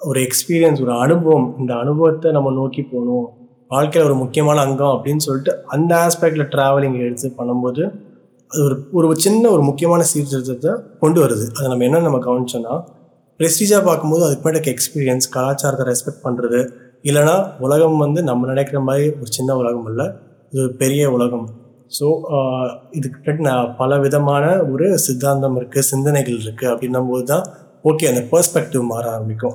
ஒரு எக்ஸ்பீரியன்ஸ் ஒரு அனுபவம் இந்த அனுபவத்தை நம்ம நோக்கி போகணும். வாழ்க்கையில் ஒரு முக்கியமான அங்கம் அப்படின்னு சொல்லிட்டு அந்த ஆஸ்பெக்டில் ட்ராவலிங் எடுத்து பண்ணும்போது அது ஒரு ஒரு சின்ன ஒரு முக்கியமான சீர்திருத்தத்தை கொண்டு வருது. அதை நம்ம என்ன நம்ம கவனிச்சோன்னா ப்ரெஸ்டீஜாக பார்க்கும்போது அதுக்கு மேலே எக்ஸ்பீரியன்ஸ் கலாச்சாரத்தை ரெஸ்பெக்ட் பண்ணுறது இல்லைனா உலகம் வந்து நம்ம நினைக்கிற மாதிரி ஒரு சின்ன உலகம் இல்லை இது ஒரு பெரிய உலகம். ஸோ இதுக்கு நான் பல விதமான ஒரு சித்தாந்தம் இருக்குது சிந்தனைகள் இருக்குது அப்படின்னும் போது தான் ஓகே அந்த பெர்ஸ்பெக்டிவ் மாற ஆரம்பிக்கும்.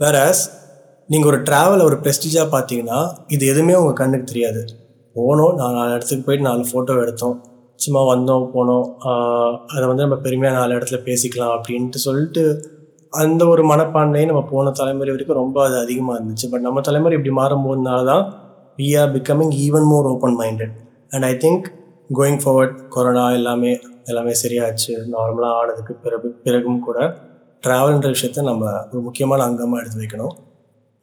வேறஸ் நீங்கள் ஒரு ட்ராவலை ஒரு ப்ரெஸ்டீஜாக பார்த்தீங்கன்னா இது எதுவுமே உங்கள் கண்ணுக்கு தெரியாது. போனோம் நான் நாலு இடத்துக்கு போயிட்டு நாலு ஃபோட்டோ எடுத்தோம். சும்மா வந்தோம் போனோம். அதை வந்து நம்ம பெருமையாக நாலு இடத்துல பேசிக்கலாம் அப்படின்ட்டு சொல்லிட்டு அந்த ஒரு மனப்பான்மையை நம்ம போன தலைமுறை வரைக்கும் ரொம்ப அது அதிகமாக இருந்துச்சு. பட் நம்ம தலைமுறை இப்படி மாறும்போதுனால தான் we are becoming even more open minded and I think going forward corona எல்லாமே எல்லாமே சரியாச்சு. நார்மலாக ஆனதுக்கு பிறகு பிறகும் கூட ட்ராவல்ன்ற விஷயத்த நம்ம ஒரு முக்கியமான அங்கமாக எடுத்து வைக்கணும்.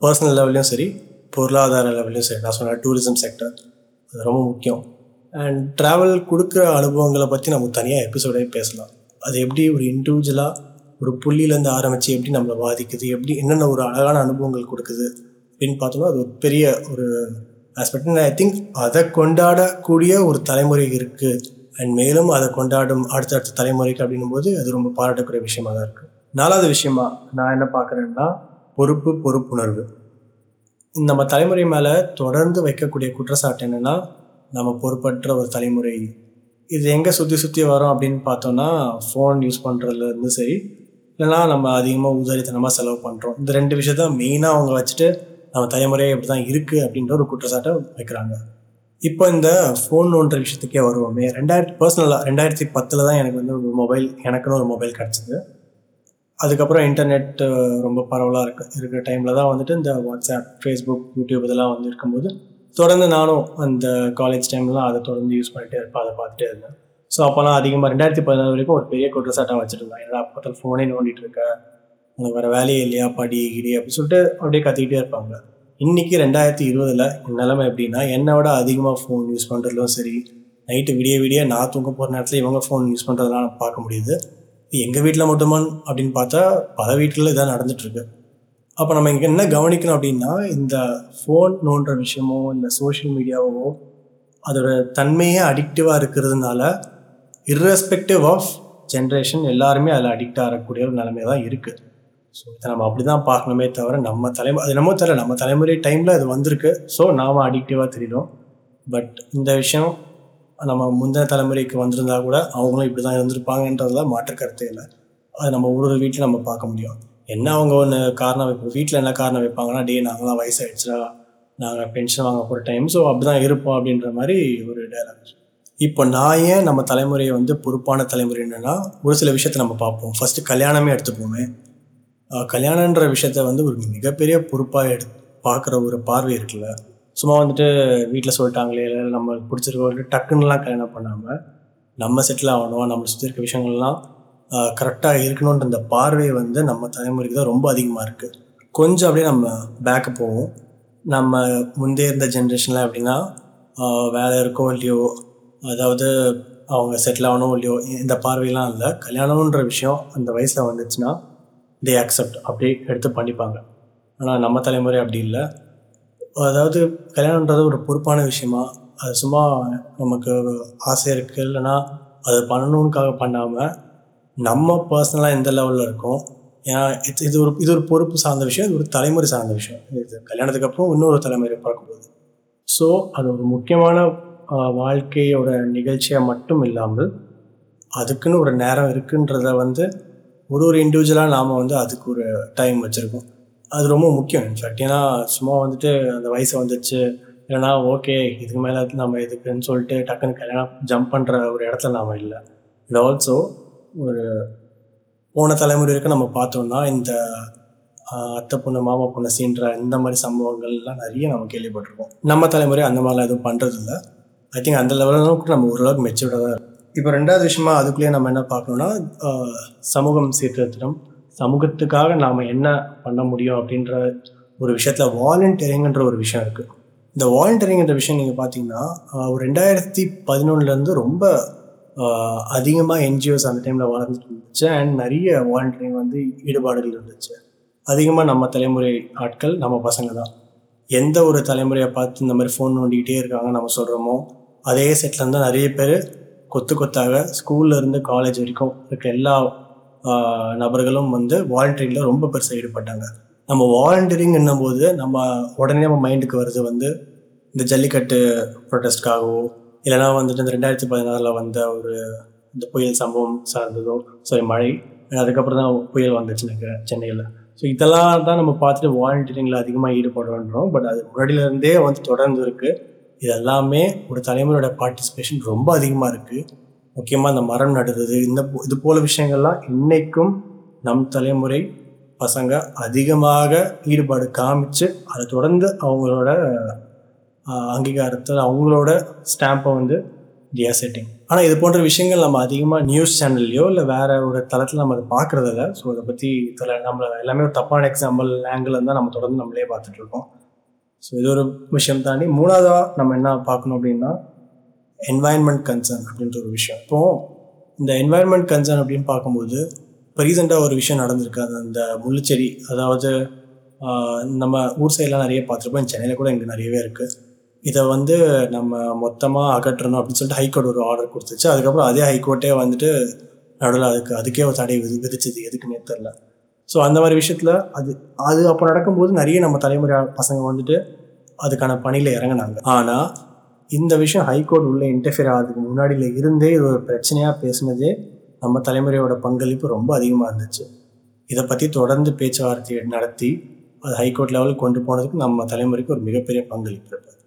பர்சனல் லெவல்லையும் சரி பொருளாதார லெவல்லையும் சரி. நான் சொன்ன டூரிசம் செக்டர் அது ரொம்ப முக்கியம். அண்ட் ட்ராவல் கொடுக்குற அனுபவங்களை பற்றி நம்ம தனியாக எபிசோடே பேசலாம். அது எப்படி ஒரு இண்டிவிஜுவலாக ஒரு புள்ளியிலேருந்து ஆரம்பித்து எப்படி நம்மளை பாதிக்குது எப்படி என்னென்ன ஒரு அழகான அனுபவங்கள் கொடுக்குது அப்படின்னு பார்த்தோம்னா அது ஒரு பெரிய ஒரு ஆஸ்பெக்ட் ஐ திங்க் அதை கொண்டாடக்கூடிய ஒரு தலைமுறை இருக்குது அண்ட் மேலும் அதை கொண்டாடும் அடுத்தடுத்த தலைமுறைக்கு அப்படின்னும் போது அது ரொம்ப பாராட்டக்கூடிய விஷயமா தான் இருக்குது நாலாவது விஷயமா நான் என்ன பார்க்குறேன்னா பொறுப்பு பொறுப்புணர்வு. நம்ம தலைமுறை மேலே தொடர்ந்து வைக்கக்கூடிய குற்றச்சாட்டு என்னென்னா நம்ம பொறுப்பற்ற ஒரு தலைமுறை. இது எங்கே சுற்றி சுற்றி வரோம் அப்படின்னு பார்த்தோன்னா ஃபோன் யூஸ் பண்ணுறதுலேருந்து சரி இல்லைனா நம்ம அதிகமாக உதாரித்தனமாக செலவு பண்ணுறோம் இந்த ரெண்டு விஷயத்த மெயினாக அவங்க வச்சுட்டு நம்ம தலைமுறையே இப்படி தான் இருக்குது அப்படின்ற ஒரு குற்றச்சாட்டை வைக்கிறாங்க. இப்போ இந்த ஃபோன் ஒன்ற விஷயத்துக்கே வருவோமே. ரெண்டாயிரத்தி பர்சனலாக ரெண்டாயிரத்தி பத்தில் தான் எனக்கு வந்து ஒரு மொபைல் எனக்குன்னு ஒரு மொபைல் கிடச்சிது. அதுக்கப்புறம் இன்டர்நெட் ரொம்ப பரவலாக இருக்க இருக்கிற டைமில் தான் வந்துட்டு இந்த வாட்ஸ்அப் ஃபேஸ்புக் யூடியூப் இதெல்லாம் வந்து இருக்கும்போது தொடர்ந்து நானும் அந்த காலேஜ் டைம்லாம் அதை தொடர்ந்து யூஸ் பண்ணிகிட்டே இருப்பேன் அதை பார்த்துட்டே இருந்தேன். ஸோ அப்போலாம் அதிகமாக ரெண்டாயிரத்தி பதினாறு வரைக்கும் ஒரு பெரிய குற்றச்சாட்டாக வச்சுருந்தேன். என்னடா அப்போ ஃபோனே நோண்டிட்டு இருக்க உனக்கு வேறு வேலையே இல்லையா படி கிடி அப்படின்னு சொல்லிட்டு அப்படியே கத்திக்கிட்டே இருப்பாங்க. இன்றைக்கி ரெண்டாயிரத்தி இருபதில் நிலைமை எப்படின்னா என்னை விட அதிகமாக ஃபோன் யூஸ் பண்ணுறதுலும் சரி நைட்டு விடிய விடிய நான் தூங்க போகிற நேரத்தில் இவங்க ஃபோன் யூஸ் பண்ணுறதுலாம் பார்க்க முடியுது. எங்கள் வீட்டில் மட்டுமான் அப்படின்னு பார்த்தா பல வீட்டில் இதான் நடந்துட்டுருக்கு. அப்போ நம்ம இங்கே என்ன கவனிக்கணும் அப்படின்னா இந்த ஃபோன் நோன்ற விஷயமோ இந்த சோஷியல் மீடியாவோ அதோட தன்மையே அடிக்டிவாக இருக்கிறதுனால இர்ரெஸ்பெக்டிவ் ஆஃப் ஜென்ரேஷன் எல்லாருமே அதில் அடிக்ட் ஆகக்கூடிய ஒரு நிலைமை தான் இருக்குது ஸோ இதை நம்ம அப்படி தான் பார்க்கணுமே தவிர நம்ம தலைமுறை அது என்னமோ தெரியல நம்ம தலைமுறை டைமில் அது வந்திருக்கு. ஸோ நாம் அடிக்டிவாக தெரியும் பட் இந்த விஷயம் நம்ம முந்தின தலைமுறைக்கு வந்திருந்தா கூட அவங்களும் இப்படி தான் இருந்திருப்பாங்கன்றதுல மாற்று கருத்தே இல்லை. அது நம்ம ஒரு ஒரு வீட்டில் நம்ம பார்க்க முடியும். என்ன அவங்க ஒன்று காரணம் வைப்போம் வீட்டில் என்ன காரணம் வைப்பாங்கன்னா டே நாங்களாம் வயசாகிடுச்சா நாங்கள் பென்ஷன் வாங்க போகிற டைம் ஸோ அப்படி தான் இருப்போம் அப்படின்ற மாதிரி ஒரு டைலாக் இப்போ நான் ஏன் நம்ம தலைமுறையை வந்து பொறுப்பான தலைமுறை என்னென்னா ஒரு சில விஷயத்த நம்ம பார்ப்போம். ஃபஸ்ட்டு கல்யாணமே எடுத்துப்போமே. கல்யாணன்ற விஷயத்த வந்து ஒரு மிகப்பெரிய பொறுப்பாக எடு பார்க்குற ஒரு பார்வை இருக்குல்ல. சும்மா வந்துட்டு வீட்டில் சொல்லிட்டாங்களே இல்லை நம்மளுக்கு பிடிச்சிருக்கவங்களுக்கு டக்குன்னுலாம் கல்யாணம் பண்ணாமல் நம்ம செட்டில் ஆகணும் நம்ம சுற்றி இருக்க விஷயங்கள்லாம் கரெக்டாக இருக்கணுன்ற அந்த பார்வை வந்து நம்ம தலைமுறைக்கு தான் ரொம்ப அதிகமாக இருக்குது கொஞ்சம் அப்படியே நம்ம பேக்கு போவோம். நம்ம முந்தைய இருந்த ஜென்ரேஷனில் எப்படின்னா வேலை இருக்கோ இல்லையோ அதாவது அவங்க செட்டில் ஆகணும் இல்லையோ இந்த பார்வையெல்லாம் இல்லை. கல்யாணம்ன்ற விஷயம் அந்த வயசில் வந்துச்சுன்னா தே அக்செப்ட் அப்படியே எடுத்து பண்ணிப்பாங்க. ஆனால் நம்ம தலைமுறை அப்படி இல்லை. அதாவது கல்யாணன்றது ஒரு பொறுப்பான விஷயமா? அது சும்மா நமக்கு ஆசை இருக்குது இல்லைன்னா அது பண்ணணுன்னுக்காக பண்ணாமல் நம்ம பர்சனலாக எந்த லெவலில் இருக்கோம்? ஏன்னா இது இது ஒரு இது ஒரு பொறுப்பு சார்ந்த விஷயம். இது ஒரு தலைமுறை சார்ந்த விஷயம். இது கல்யாணத்துக்கு அப்புறம் இன்னொரு தலைமுறை பார்க்க போகுது ஸோ அது ஒரு முக்கியமான வாழ்க்கையோட நிகழ்ச்சியாக மட்டும் இல்லாமல் அதுக்குன்னு ஒரு நேரம் இருக்குன்றத வந்து ஒரு ஒரு இண்டிவிஜுவலாக நாம் வந்து அதுக்கு ஒரு டைம் வச்சுருக்கோம். அது ரொம்ப முக்கியம் இன்ஃபேக்ட் ஏன்னா சும்மா வந்துட்டு அந்த வயசு வந்துச்சு இல்லைனா ஓகே இதுக்கு மேலே நம்ம எதுக்குன்னு சொல்லிட்டு டக்குன்னு கல்யாணம் ஜம்ப் பண்ணுற ஒரு இடத்துல நாம் இல்லை. இது ஆல்சோ ஒரு போன தலைமுறை வரைக்கும் நம்ம பார்த்தோம்னா இந்த அத்தை பொண்ணு மாமா பொண்ணு சீன்ற இந்த மாதிரி சம்பவங்கள்லாம் நிறைய நம்ம கேள்விப்பட்டிருக்கோம். நம்ம தலைமுறை அந்த மாதிரிலாம் எதுவும் பண்ணுறதில்ல ஐ திங்க் அந்த லெவலில் கூட நம்ம ஓரளவுக்கு மெச்சூர்டாக தான் இருக்கும் இப்போ ரெண்டாவது விஷயமா அதுக்குள்ளேயே நம்ம என்ன பார்க்கணும்னா சமூகம் சீர்திருத்தம் சமூகத்துக்காக நாம் என்ன பண்ண முடியும் அப்படின்ற ஒரு விஷயத்தில் வாலண்டியரிங்ன்ற ஒரு விஷயம் இருக்குது இந்த வாலண்டியரிங்கிற விஷயம் நீங்கள் பார்த்தீங்கன்னா ஒரு ரெண்டாயிரத்தி பதினொன்றுலேருந்து ரொம்ப அதிகமாக என்ஜிஓஸ் அந்த டைமில் வளர்ந்துட்டு இருந்துச்சு. அண்ட் நிறைய வாலண்டியரிங் வந்து ஈடுபாடுகள் இருந்துச்சு. அதிகமாக நம்ம தலைமுறை ஆட்கள் நம்ம பசங்க தான். எந்த ஒரு தலைமுறையை பார்த்து இந்த மாதிரி ஃபோன் நோண்டிக்கிட்டே இருக்காங்க நம்ம சொல்கிறோமோ அதே செட்டில் இருந்தால் நிறைய பேர் கொத்து கொத்தாக ஸ்கூல்லேருந்து காலேஜ் வரைக்கும் இருக்க எல்லா நபர்களும் வந்து வாலண்டியரிங்கில் ரொம்ப பெருசாக ஈடுபட்டாங்க. நம்ம வாலண்டியரிங் போது நம்ம உடனே நம்ம மைண்டுக்கு வருது வந்து இந்த ஜல்லிக்கட்டு ப்ரொட்டஸ்ட்காகவோ இல்லைனா வந்துட்டு இந்த ரெண்டாயிரத்தி பதினாறில் வந்த ஒரு இந்த புயல் சம்பவம் சார்ந்ததோ சாரி மழை அதுக்கப்புறம் தான் புயல் வந்துச்சு நினைக்கிறேன் சென்னையில். ஸோ இதெல்லாம் தான் நம்ம பார்த்துட்டு வாலண்டியரிங்கில் அதிகமாக ஈடுபடுறோம் பட் அது முன்னாடியிலேருந்தே வந்து தொடர்ந்து இருக்குது இது எல்லாமே ஒரு தலைமுறையோட பார்ட்டிசிபேஷன் ரொம்ப அதிகமாக இருக்குது முக்கியமாக இந்த மரம் நடுறது இந்த போ- இது போல விஷயங்கள்லாம் இன்னைக்கும் நம் தலைமுறை பசங்க அதிகமாக ஈடுபாடு காமிச்சு அதை தொடர்ந்து அவங்களோட அங்கீகாரத்தில் அவங்களோட ஸ்டாம்பை வந்து தியா செட்டிங் ஆனால் இது போன்ற விஷயங்கள் நம்ம அதிகமாக நியூஸ் சேனல்லையோ இல்லை வேற ஒரு தளத்தில் நம்ம அதை பார்க்குறதில்ல. ஸோ அதை பற்றி தலை நம்மளை எல்லாமே ஒரு தப்பான எக்ஸாம்பிள் ஆங்கிள் தான் நம்ம தொடர்ந்து நம்மளே பார்த்துட்ருக்கோம் ஸோ இது ஒரு விஷயம் தாண்டி மூணாவதாக நம்ம என்ன பார்க்கணும் அப்படின்னா என்வாயன்மெண்ட் கன்சர்ன் அப்படின்ற ஒரு விஷயம். இப்போ இந்த என்வாயன்மெண்ட் கன்சர்ன் அப்படின்னு பார்க்கும்போது இப்போ ரீசெண்டாக ஒரு விஷயம் நடந்திருக்கு. அது அந்த முள்ளுச்செடி அதாவது நம்ம ஊர் சைடெலாம் நிறைய பார்த்துருப்போம். சென்னையில் கூட இங்கே நிறையவே இருக்குது இதை வந்து நம்ம மொத்தமாக அகற்றணும் அப்படின்னு சொல்லிட்டு ஹைகோர்ட் ஒரு ஆர்டர் கொடுத்துச்சு. அதுக்கப்புறம் அதே ஹைகோர்ட்டே வந்துட்டு நடுவில் அதுக்கு அதுக்கே ஒரு தடை விதி விதிச்சது. எதுக்குன்னே தெரில ஸோ அந்த மாதிரி விஷயத்தில் அது அது அப்போ நடக்கும்போது நிறைய நம்ம தலைமுறை பசங்க வந்துட்டு அதுக்கான பணியில் இறங்குனாங்க. ஆனால் இந்த விஷயம் ஹைகோர்ட் உள்ளே இன்டர்ஃபியர் ஆகிறதுக்கு முன்னாடியில் இருந்தே இது ஒரு பிரச்சனையாக பேசினதே நம்ம தலைமுறையோட பங்களிப்பு ரொம்ப அதிகமாக இருந்துச்சு. இதை பற்றி தொடர்ந்து பேச்சுவார்த்தை நடத்தி அது ஹைகோர்ட் லெவலுக்கு கொண்டு போனதுக்கு நம்ம தலைமுறைக்கு ஒரு மிகப்பெரிய பங்களிப்பு இருப்பது.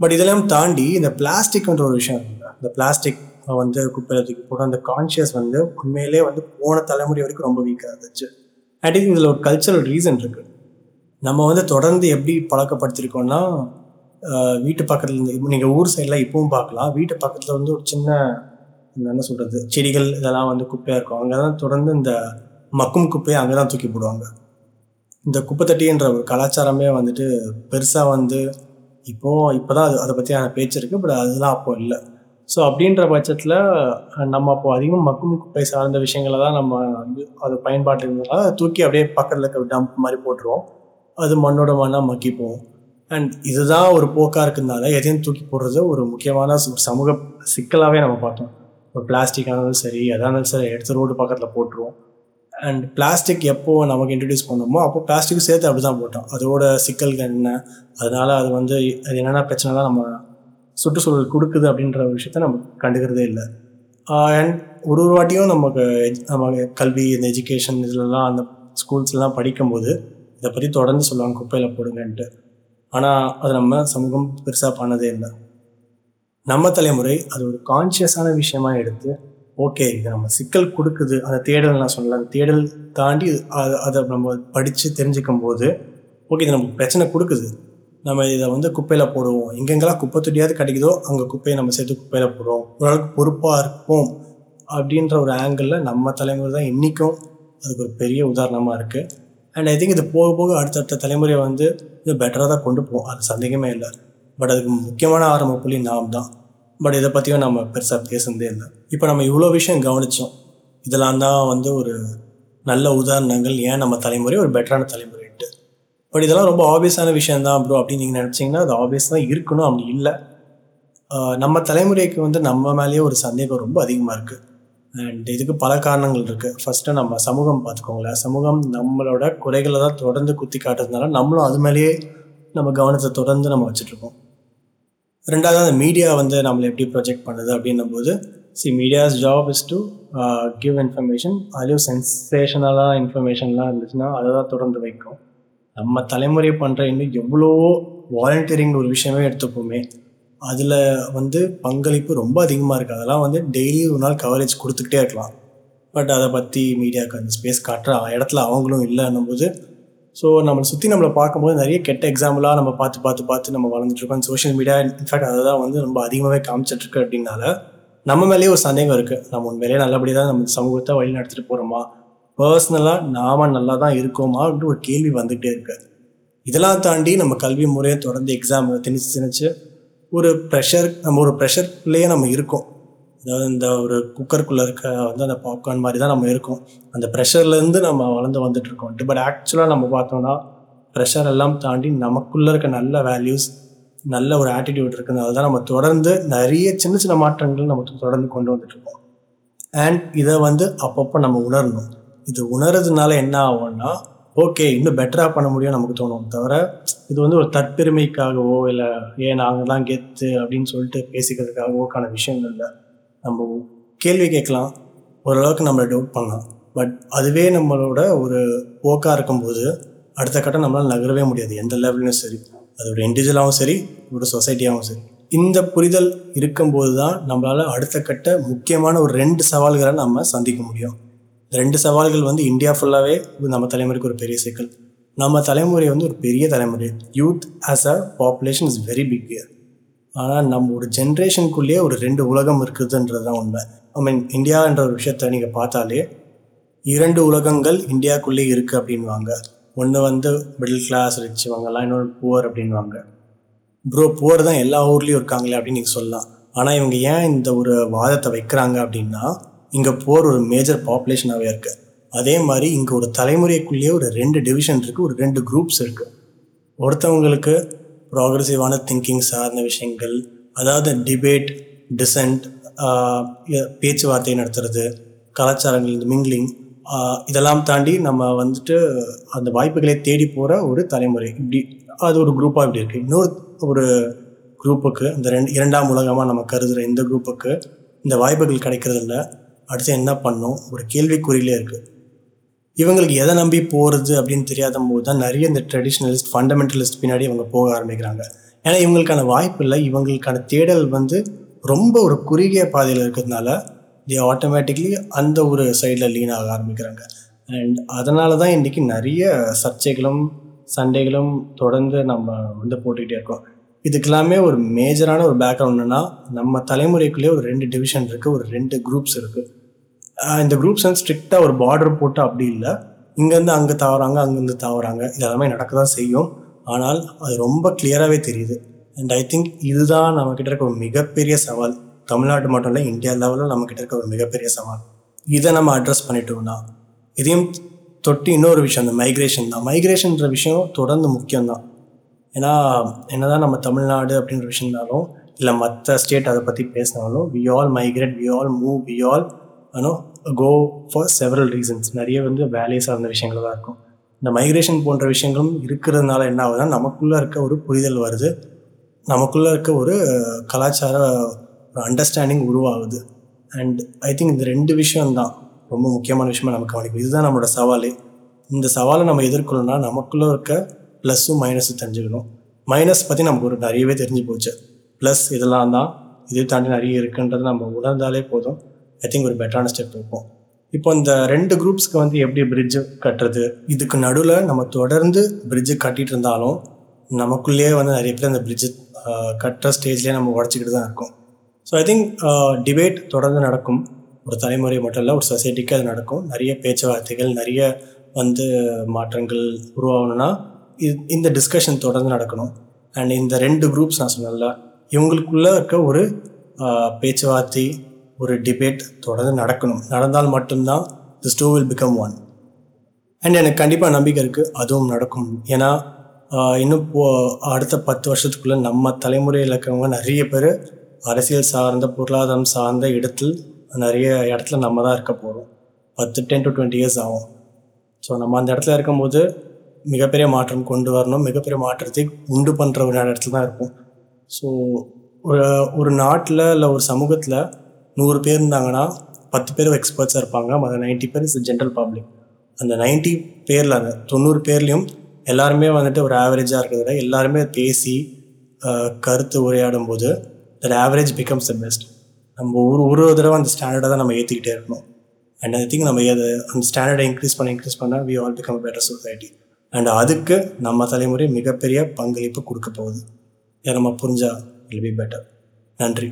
பட் இதெல்லாம் தாண்டி இந்த பிளாஸ்டிக்ன்ற ஒரு விஷயம் இந்த பிளாஸ்டிக் வந்து குப்பையில் தூக்கி போட அந்த கான்ஷியஸ் வந்து உண்மையிலே வந்து போன தலைமுறை வரைக்கும் ரொம்ப வீக்காக இருந்துச்சு. ஐ திங்க் இதில் ஒரு கல்ச்சரல் ரீசன் இருக்குது நம்ம வந்து தொடர்ந்து எப்படி பழக்கப்படுத்திருக்கோம்னா வீட்டு பக்கத்தில் இருந்து நீங்கள் ஊர் சைடில் இப்பவும் பார்க்கலாம் வீட்டு பக்கத்தில் வந்து ஒரு சின்ன என்ன சொல்கிறது செடிகள் இதெல்லாம் வந்து குப்பையாக இருக்கும். அங்கே தான் தொடர்ந்து இந்த மக்கும் குப்பையை அங்கே தான் தூக்கி போடுவாங்க. இந்த குப்பை தட்டின்ற ஒரு கலாச்சாரமே வந்துட்டு பெருசாக வந்து இப்போ இப்போ தான் அது அதை பற்றியான பேச்சு இருக்குது பட் அதெல்லாம் அப்போ இல்லை. ஸோ அப்படின்ற பட்சத்தில் நம்ம அப்போ அதிகமாக மக்கும் குப்பை சார்ந்த விஷயங்களை தான் நம்ம வந்து அது பயன்பாட்டு இருந்ததால் தூக்கி அப்படியே பக்கத்தில் இருக்க டம்ப் மாதிரி போட்டுருவோம். அது மண்ணோட மண்ணாக மக்கி அண்ட் இதுதான் ஒரு போக்காக இருக்கிறதுனால எதையும் தூக்கி போடுறது ஒரு முக்கியமான ஒரு சமூக சிக்கலாகவே நம்ம பார்த்தோம். ஒரு பிளாஸ்டிக் ஆனாலும் சரி எதானாலும் இருந்தாலும் சரி எடுத்து ரோடு பக்கத்தில் போட்டுருவோம். அண்ட் பிளாஸ்டிக் எப்போ நமக்கு இன்ட்ரடியூஸ் பண்ணோமோ அப்போ பிளாஸ்டிக்கும் சேர்த்து அப்படி தான் போட்டோம். அதோட சிக்கல்கள் என்ன? அதனால் அது வந்து அது என்னென்ன பிரச்சனைலாம் நம்ம சுற்றுச்சூழல் கொடுக்குது அப்படின்ற ஒரு விஷயத்த நம்ம கண்டுக்கிறதே இல்லை. அண்ட் ஒரு ஒரு வாட்டியும் நமக்கு எஜ்- நம்ம கல்வி இந்த எஜுகேஷன் இதுலலாம் அந்த ஸ்கூல்ஸ்லாம் படிக்கும்போது இதை பற்றி தொடர்ந்து சொல்லுவாங்க குப்பையில் போடுங்கன்ட்டு. ஆனால் அது நம்ம சமூகம் பெருசாக பண்ணதே இல்லை. நம்ம தலைமுறை அது ஒரு கான்ஷியஸான விஷயமா எடுத்து ஓகே இது நம்ம சிக்கல் கொடுக்குது. அந்த தேடல் நான் சொல்லலை. அந்த தேடல் தாண்டி அது அதை நம்ம படித்து தெரிஞ்சுக்கும் போது ஓகே இது நமக்கு பிரச்சனை கொடுக்குது. நம்ம இதை வந்து குப்பையில் போடுவோம். எங்கெங்கெல்லாம் குப்பை தொட்டியாவது கிடைக்குதோ அங்கே குப்பையை நம்ம சேர்த்து குப்பையில் போடுவோம் ஓரளவுக்கு பொறுப்பாக இருப்போம். அப்படின்ற ஒரு ஆங்கிளில் நம்ம தலைமுறை தான் இன்றைக்கும் அதுக்கு ஒரு பெரிய உதாரணமாக இருக்குது அண்ட் ஐ திங்க் இது போக போக அடுத்தடுத்த தலைமுறையை வந்து இது பெட்டராக தான் கொண்டு போவோம் அது சந்தேகமே இல்லை. பட் அதுக்கு முக்கியமான ஆரம்ப புள்ளி நாம் தான். பட் இதை பற்றியும் நம்ம பெருசாக பேசுனதே இல்லை. இப்போ நம்ம இவ்வளோ விஷயம் கவனித்தோம் இதெல்லாம் தான் வந்து ஒரு நல்ல உதாரணங்கள் ஏன் நம்ம தலைமுறை ஒரு பெட்டரான தலைமுறைட்டு பட் இதெல்லாம் ரொம்ப ஆப்வியஸான விஷயம் தான் ப்ரோ அப்படின்னு நீங்கள் நினச்சிங்கன்னா அது ஆப்வியஸ் தான் இருக்கணும் அப்படி இல்லை. நம்ம தலைமுறைக்கு வந்து நம்ம மேலேயே ஒரு சந்தேகம் ரொம்ப அதிகமாக இருக்குது அண்ட் இதுக்கு பல காரணங்கள் இருக்குது ஃபஸ்ட்டு நம்ம சமூகம் பார்த்துக்கோங்களேன். சமூகம் நம்மளோட குறைகளை தான் தொடர்ந்து குத்தி காட்டுறதுனால நம்மளும் அது மேலேயே நம்ம கவனத்தை தொடர்ந்து நம்ம வச்சுட்ருக்கோம் ரெண்டாவது அந்த மீடியா வந்து நம்மளை எப்படி ப்ரொஜெக்ட் பண்ணுது அப்படின்னும் போது C media's job is to give information அதுலேயும் சென்சேஷனலாக இன்ஃபர்மேஷன்லாம் இருந்துச்சுன்னா அதை தான் தொடர்ந்து வைக்கும். நம்ம தலைமுறை பண்ணுற இன்னும் எவ்வளோ வாலண்டியரிங் ஒரு விஷயமே எடுத்துப்போமே. அதில் வந்து பங்களிப்பு ரொம்ப அதிகமாக இருக்குது அதெல்லாம் வந்து டெய்லி ஒரு நாள் கவரேஜ் கொடுத்துக்கிட்டே இருக்கலாம். பட் அதை பற்றி மீடியாவுக்கு அந்த ஸ்பேஸ் காட்டுற இடத்துல அவங்களும் இல்லைன்னும் போது ஸோ நம்மளை சுற்றி நம்மளை பார்க்கும்போது நிறைய கெட்ட எக்ஸாம்பிளாக நம்ம பார்த்து பார்த்து பார்த்து நம்ம வளர்ந்துட்டுருக்கோம் சோஷியல் மீடியா இன்ஃபேக்ட் அதை தான் வந்து ரொம்ப அதிகமாகவே காமிச்சிட்ருக்கு அப்படின்னால நம்ம மேலேயே ஒரு சந்தேகம் இருக்குது நம்ம உண்மையிலேயே நல்லபடியாக தான் நம்ம சமூகத்தை வழி நடத்திட்டு போகிறோமா பர்சனலாக நாம நல்லா தான் இருக்கோமா? அப்படின்னு ஒரு கேள்வி வந்துகிட்டே இருக்குது இதெல்லாம் தாண்டி நம்ம கல்வி முறையை தொடர்ந்து எக்ஸாம் திணிச்சு திணிச்சு ஒரு ப்ரெஷர் நம்ம ஒரு ப்ரெஷர்லேயே நம்ம இருக்கோம். அதாவது இந்த ஒரு குக்கருக்குள்ளே இருக்க வந்து அந்த பாப்கார்ன் மாதிரி தான் நம்ம இருக்கோம். அந்த ப்ரெஷர்லேருந்து நம்ம வளர்ந்து வந்துட்டுருக்கோம் பட் ஆக்சுவலாக நம்ம பார்த்தோம்னா ப்ரெஷர் எல்லாம் தாண்டி நமக்குள்ளே இருக்க நல்ல வேல்யூஸ் நல்ல ஒரு ஆட்டிடியூட் இருக்கிறதுனால தான் நம்ம தொடர்ந்து நிறைய சின்ன சின்ன மாற்றங்கள் நம்ம தொடர்ந்து கொண்டு வந்துட்டுருக்கோம் அண்ட் இதை வந்து அப்பப்போ நம்ம உணரணும். இது உணர்றதுனால என்ன ஆகும்னா ஓகே இன்னும் பெட்டராக பண்ண முடியும் நமக்கு தோணும். தவிர இது வந்து ஒரு தற்பெருமைக்காகவோ இல்லை ஏன் நாங்கள் தான் கெத்து அப்படின்னு சொல்லிட்டு பேசிக்கிறதுக்காகவோக்கான விஷயங்கள் இல்லை. நம்ம கேள்வி கேட்கலாம். ஓரளவுக்கு நம்மளை டவுட் பண்ணலாம். பட் அதுவே நம்மளோட ஒரு போக்காக இருக்கும்போது அடுத்த கட்டம் நம்மளால் நகரவே முடியாது. எந்த லெவல்லையும் சரி. அதோட இண்டிவிஜுவலாகவும் சரி ஒரு சொசைட்டியாகவும் சரி. இந்த புரிதல் இருக்கும்போது தான் நம்மளால் அடுத்த கட்ட முக்கியமான ஒரு ரெண்டு சவால்களை நம்ம சந்திக்க முடியும். ரெண்டு சவால்கள் வந்து இந்தியா ஃபுல்லாகவே நம்ம தலைமுறைக்கு ஒரு பெரிய சிக்கல். நம்ம தலைமுறை வந்து ஒரு பெரிய தலைமுறை. Youth as a population is very big ஆனால் நம்ம ஒரு ஜென்ரேஷனுக்குள்ளேயே ஒரு ரெண்டு உலகம் இருக்குதுன்றது தான் உண்மை. ஐ மீன் இந்தியான்ற ஒரு விஷயத்த நீங்கள் பார்த்தாலே இரண்டு உலகங்கள் இந்தியாவுக்குள்ளே இருக்குது அப்படின்வாங்க. ஒன்று வந்து மிடில் கிளாஸ் ரிச் இன்னொரு இன்னொன்று புவர் அப்படின்வாங்க. ப்ரோ புவர் தான் எல்லா ஊர்லேயும் இருக்காங்களே அப்படின்னு நீங்கள் சொல்லலாம். ஆனால் இவங்க ஏன் இந்த ஒரு வாதத்தை வைக்கிறாங்க அப்படின்னா இங்கே போர் ஒரு மேஜர் பாப்புலேஷனாகவே இருக்குது அதே மாதிரி இங்கே ஒரு தலைமுறைக்குள்ளேயே ஒரு ரெண்டு டிவிஷன் இருக்குது ஒரு ரெண்டு குரூப்ஸ் இருக்குது ஒருத்தவங்களுக்கு ப்ராக்ரஸிவான திங்கிங் சார்ந்த விஷயங்கள் அதாவது டிபேட் டிசன்ட் பேச்சுவார்த்தை நடத்துறது கலாச்சாரங்கள் இந்த மிங்கிலிங் இதெல்லாம் தாண்டி நம்ம வந்துட்டு அந்த வாய்ப்புகளை தேடி போகிற ஒரு தலைமுறை. இப்படி அது ஒரு குரூப்பாக இப்படி இருக்குது இன்னொரு ஒரு குரூப்புக்கு இந்த ரெண்டு இரண்டாம் உலகமாக நம்ம கருதுகிற இந்த குரூப்புக்கு இந்த வாய்ப்புகள் கிடைக்கிறதில்ல. அடுத்து என்ன பண்ணும்? ஒரு கேள்விக்குறியிலே இருக்குது இவங்களுக்கு எதை நம்பி போகிறது அப்படின்னு தெரியாத போது தான் நிறைய இந்த ட்ரெடிஷ்னலிஸ்ட் ஃபண்டமெண்டலிஸ்ட் பின்னாடி இவங்க போக ஆரம்பிக்கிறாங்க. ஏன்னா இவங்களுக்கான வாய்ப்பு இல்லை. இவங்களுக்கான தேடல் வந்து ரொம்ப ஒரு குறுகிய பாதையில் இருக்கிறதுனால தி ஆட்டோமேட்டிக்லி அந்த ஒரு சைடில் லீன் ஆக ஆரம்பிக்கிறாங்க. அண்ட் அதனால தான் இன்றைக்கி நிறைய சர்ச்சைகளும் சண்டைகளும் தொடர்ந்து நம்ம வந்து போட்டுக்கிட்டே இருக்கோம். இதுக்கெல்லாமே ஒரு மேஜரான ஒரு பேக்ரவுண்ட்னா நம்ம தலைமுறைக்குள்ளேயே ஒரு ரெண்டு டிவிஷன் இருக்குது ஒரு ரெண்டு குரூப்ஸ் இருக்குது இந்த குரூப்ஸ் வந்து ஸ்ட்ரிக்டாக ஒரு பார்டர் போட்டு அப்படி இல்லை. இங்கேருந்து அங்கே தாவறாங்க அங்கேருந்து தாவறாங்க. இதெல்லாமே நடக்க தான் செய்யும். ஆனால் அது ரொம்ப கிளியராகவே தெரியுது. அண்ட் ஐ திங்க் இதுதான் நம்மக்கிட்ட இருக்க ஒரு மிகப்பெரிய சவால். தமிழ்நாடு மட்டும் இல்லை இந்தியா லெவலில் நம்மக்கிட்ட இருக்க ஒரு மிகப்பெரிய சவால். இதை நம்ம அட்ரஸ் பண்ணிட்டோம்னா இதையும் தொட்டு இன்னொரு விஷயம் அந்த மைக்ரேஷன் தான். மைக்ரேஷன்ற விஷயம் தொடர்ந்து முக்கியம்தான். ஏன்னா என்னதான் நம்ம தமிழ்நாடு அப்படின்ற விஷயம்னாலும் இல்லை மற்ற ஸ்டேட் அதை பற்றி பேசினாலும் we all migrate we all move we all you know go for several reasons நிறைய வந்து வேலையை சார்ந்த விஷயங்கள் தான் இருக்கும். இந்த மைக்ரேஷன் போன்ற விஷயங்களும் இருக்கிறதுனால என்ன ஆகுதுன்னா நமக்குள்ளே இருக்க ஒரு புரிதல் வருது. நமக்குள்ளே இருக்க ஒரு கலாச்சார ஒரு அண்டர்ஸ்டாண்டிங் உருவாகுது. அண்ட் ஐ திங்க் இந்த ரெண்டு விஷயம்தான் ரொம்ப முக்கியமான விஷயமா நமக்கு கவனிக்கும் இதுதான் நம்மளோட சவாலே. இந்த சவாலை நம்ம எதிர்கொள்ளணும்னா நமக்குள்ளே இருக்க ப்ளஸ்ஸும் மைனஸும் தெரிஞ்சுக்கணும். மைனஸ் பற்றி நமக்கு ஒரு நிறையவே தெரிஞ்சு போச்சு. ப்ளஸ் இதெல்லாம் தான் இதை தாண்டி நிறைய இருக்குன்றது நம்ம உணர்ந்தாலே போதும். ஐ திங்க் ஒரு பெட்டரான ஸ்டெப் இருக்கும் இப்போ இந்த ரெண்டு குரூப்ஸ்க்கு வந்து எப்படி பிரிட்ஜு கட்டுறது? இதுக்கு நடுவில் நம்ம தொடர்ந்து பிரிட்ஜு கட்டிகிட்டு இருந்தாலும் நமக்குள்ளேயே வந்து நிறைய பேர் அந்த பிரிட்ஜு கட்டுற ஸ்டேஜ்லேயே நம்ம உடச்சிக்கிட்டு தான் இருக்கோம். ஸோ ஐ திங்க் டிபேட் தொடர்ந்து நடக்கும். ஒரு தலைமுறை மட்டும் இல்லை ஒரு சொசைட்டிக்கு அது நடக்கும். நிறைய பேச்சுவார்த்தைகள் நிறைய வந்து மாற்றங்கள் உருவாகணும்னா இது இந்த டிஸ்கஷன் தொடர்ந்து நடக்கணும். அண்ட் இந்த ரெண்டு குரூப்ஸ் நான் சொன்னல இவங்களுக்குள்ளே இருக்க ஒரு பேச்சுவார்த்தை ஒரு டிபேட் தொடர்ந்து நடக்கணும். நடந்தால் மட்டும்தான் the two will become one and எனக்கு கண்டிப்பாக நம்பிக்கை இருக்குது அதுவும் நடக்கும். ஏன்னா இன்னும் போ அடுத்த பத்து வருஷத்துக்குள்ளே நம்ம தலைமுறையில் இருக்கிறவங்க நிறைய பேர் அரசியல் சார்ந்த பொருளாதாரம் சார்ந்த இடத்தில் நிறைய இடத்துல நம்ம தான் இருக்க போகிறோம் பத்து டென் டு டுவெண்ட்டி இயர்ஸ் ஆகும். ஸோ நம்ம அந்த இடத்துல இருக்கும்போது மிகப்பெரிய மாற்றம் கொண்டு வரணும். மிகப்பெரிய மாற்றத்தை உண்டு பண்ணுற ஒரு இடத்துல தான் இருப்போம். ஸோ ஒரு ஒரு நாட்டில் இல்லை ஒரு சமூகத்தில் நூறு பேர் இருந்தாங்கன்னா பத்து பேர் எக்ஸ்பர்ட்ஸாக இருப்பாங்க. மற்ற நைன்ட்டி பேர் இஸ் ஜென்ரல் பப்ளிக் அந்த நைன்ட்டி பேரில் அந்த தொண்ணூறு பேர்லேயும் எல்லாருமே வந்துட்டு ஒரு ஆவரேஜாக இருக்கிறத விட எல்லாருமே பேசி கருத்து உரையாடும் போது that average becomes the best நம்ம ஒரு ஒரு தடவை அந்த ஸ்டாண்டர்டை தான் நம்ம ஏற்றிக்கிட்டே இருக்கணும். அண்ட் ஐ திங்க் நம்ம அதை அந்த ஸ்டாண்டர்டை இன்க்ரீஸ் பண்ண இன்க்ரீஸ் பண்ணால் we all become better society and அதுக்கு நம்ம தலைமுறை மிகப்பெரிய பங்களிப்பு கொடுக்க போகுது. இதை நம்ம புரிஞ்சா வில் பி பெட்டர் நன்றி.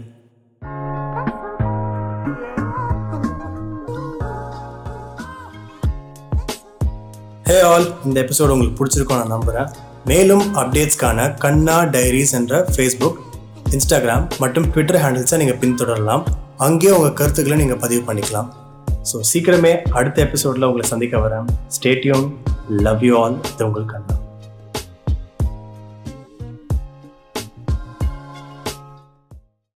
ஹே ஆல் இந்த எபிசோடு உங்களுக்கு பிடிச்சிருக்கும் நான் நம்புகிறேன் மேலும் அப்டேட்ஸ்க்கான கண்ணா டைரிஸ் என்ற ஃபேஸ்புக் இன்ஸ்டாகிராம் மற்றும் ட்விட்டர் ஹேண்டில்ஸை நீங்கள் பின்தொடரலாம். அங்கேயே உங்கள் கருத்துக்களை நீங்கள் பதிவு பண்ணிக்கலாம். ஸோ சீக்கிரமே அடுத்த எபிசோடில் உங்களை சந்திக்க வரேன். ஸ்டேட்யூன் லவ் யூ ஆல் இது உங்கள் கண்ணா.